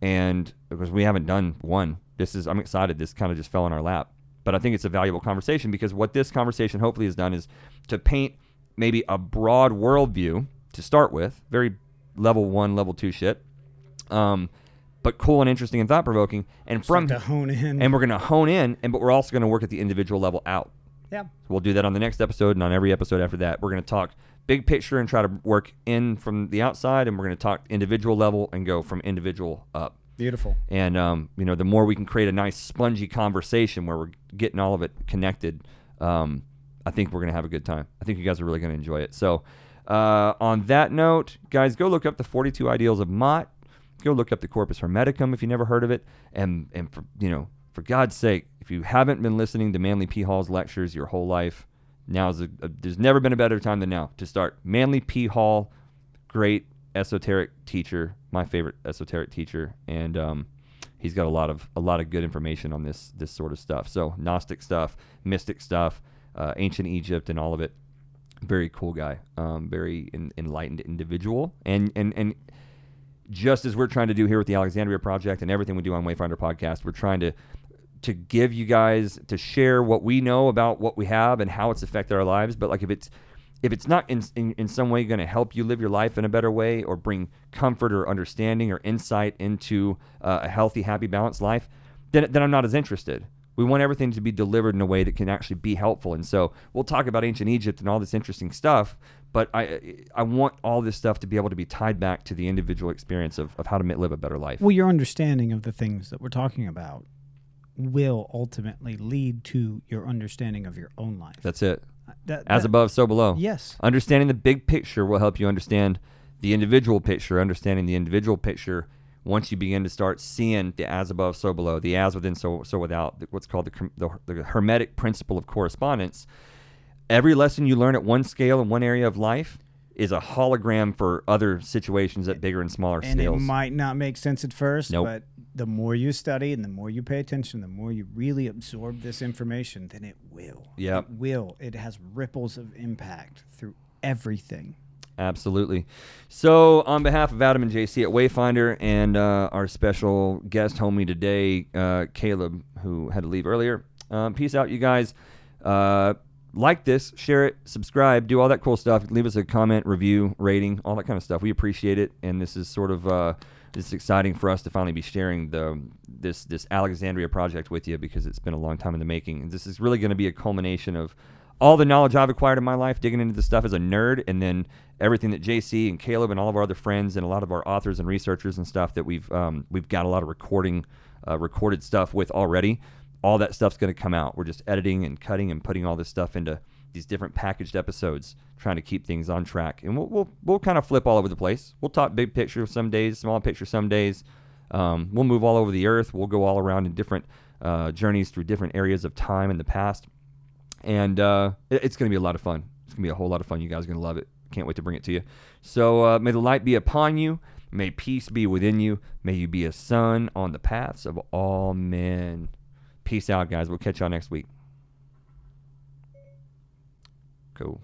and because we haven't done one, this is I'm excited. This kind of just fell in our lap, but I think it's a valuable conversation because what this conversation hopefully has done is to paint maybe a broad worldview to start with, very level one, level two shit, um, but cool and interesting and thought provoking, and from to hone in. and we're gonna hone in, and but we're also gonna work at the individual level out. yeah. So we'll do that on the next episode and on every episode after that. We're going to talk big picture and try to work in from the outside, and we're going to talk individual level and go from individual up. Beautiful. And um, you know, the more we can create a nice spongy conversation where we're getting all of it connected, um, I think we're going to have a good time. I think you guys are really going to enjoy it. So, uh, on that note, guys, go look up the 42 Ideals of Maat. Go look up the Corpus Hermeticum if you never heard of it, and and for you know, for God's sake, if you haven't been listening to Manly P Hall's lectures your whole life, now's a, a there's never been a better time than now to start. Manly P Hall, great esoteric teacher, my favorite esoteric teacher, and um, he's got a lot of a lot of good information on this this sort of stuff. So Gnostic stuff, mystic stuff, uh, ancient Egypt, and all of it. Very cool guy, um, very en- enlightened individual, and and and just as we're trying to do here with the Alexandria Project and everything we do on Wayfinder Podcast, we're trying to to give you guys to share what we know about what we have and how it's affected our lives. But like if it's if it's not in in, in some way going to help you live your life in a better way or bring comfort or understanding or insight into uh, a healthy, happy, balanced life, then then I'm not as interested. We want everything to be delivered in a way that can actually be helpful. And so we'll talk about ancient Egypt and all this interesting stuff, but I I want all this stuff to be able to be tied back to the individual experience of, of how to live a better life. Well, your understanding of the things that we're talking about will ultimately lead to your understanding of your own life. That's it. Uh, that- As that- above, so below. Yes. Understanding the big picture will help you understand the individual picture. Understanding the individual picture, once you begin to start seeing the as above, so below, the as within, so so without, what's called the, the, the hermetic principle of correspondence. Every lesson you learn at one scale in one area of life is a hologram for other situations at bigger and smaller And it might not make sense at first, Nope. but the more you study and the more you pay attention, the more you really absorb this information, then it will. Yep. It will. It has ripples of impact through everything. Absolutely. So, on behalf of Adam and JC at Wayfinder and uh, our special guest homie today, uh, Caleb, who had to leave earlier, um, peace out, you guys. Uh, like this, share it, subscribe, do all that cool stuff. Leave us a comment, review, rating, all that kind of stuff. We appreciate it, and this is sort of uh, this is exciting for us to finally be sharing the this this Alexandria project with you because it's been a long time in the making. And this is really going to be a culmination of all the knowledge I've acquired in my life, digging into this stuff as a nerd, and then everything that JC and Caleb and all of our other friends and a lot of our authors and researchers and stuff that we've um, we've got a lot of recording uh, recorded stuff with already. All that stuff's going to come out. We're just editing and cutting and putting all this stuff into these different packaged episodes, trying to keep things on track. And we'll we'll, we'll kind of flip all over the place. We'll talk big picture some days, small picture some days. Um, we'll move all over the earth. We'll go all around in different uh, journeys through different areas of time in the past and uh, it- it's going to be a lot of fun. It's going to be a whole lot of fun. You guys are going to love it. Can't wait to bring it to you. So uh, may the light be upon you. May peace be within you. May you be a son on the paths of all men. Peace out, guys. We'll catch y'all next week. Cool.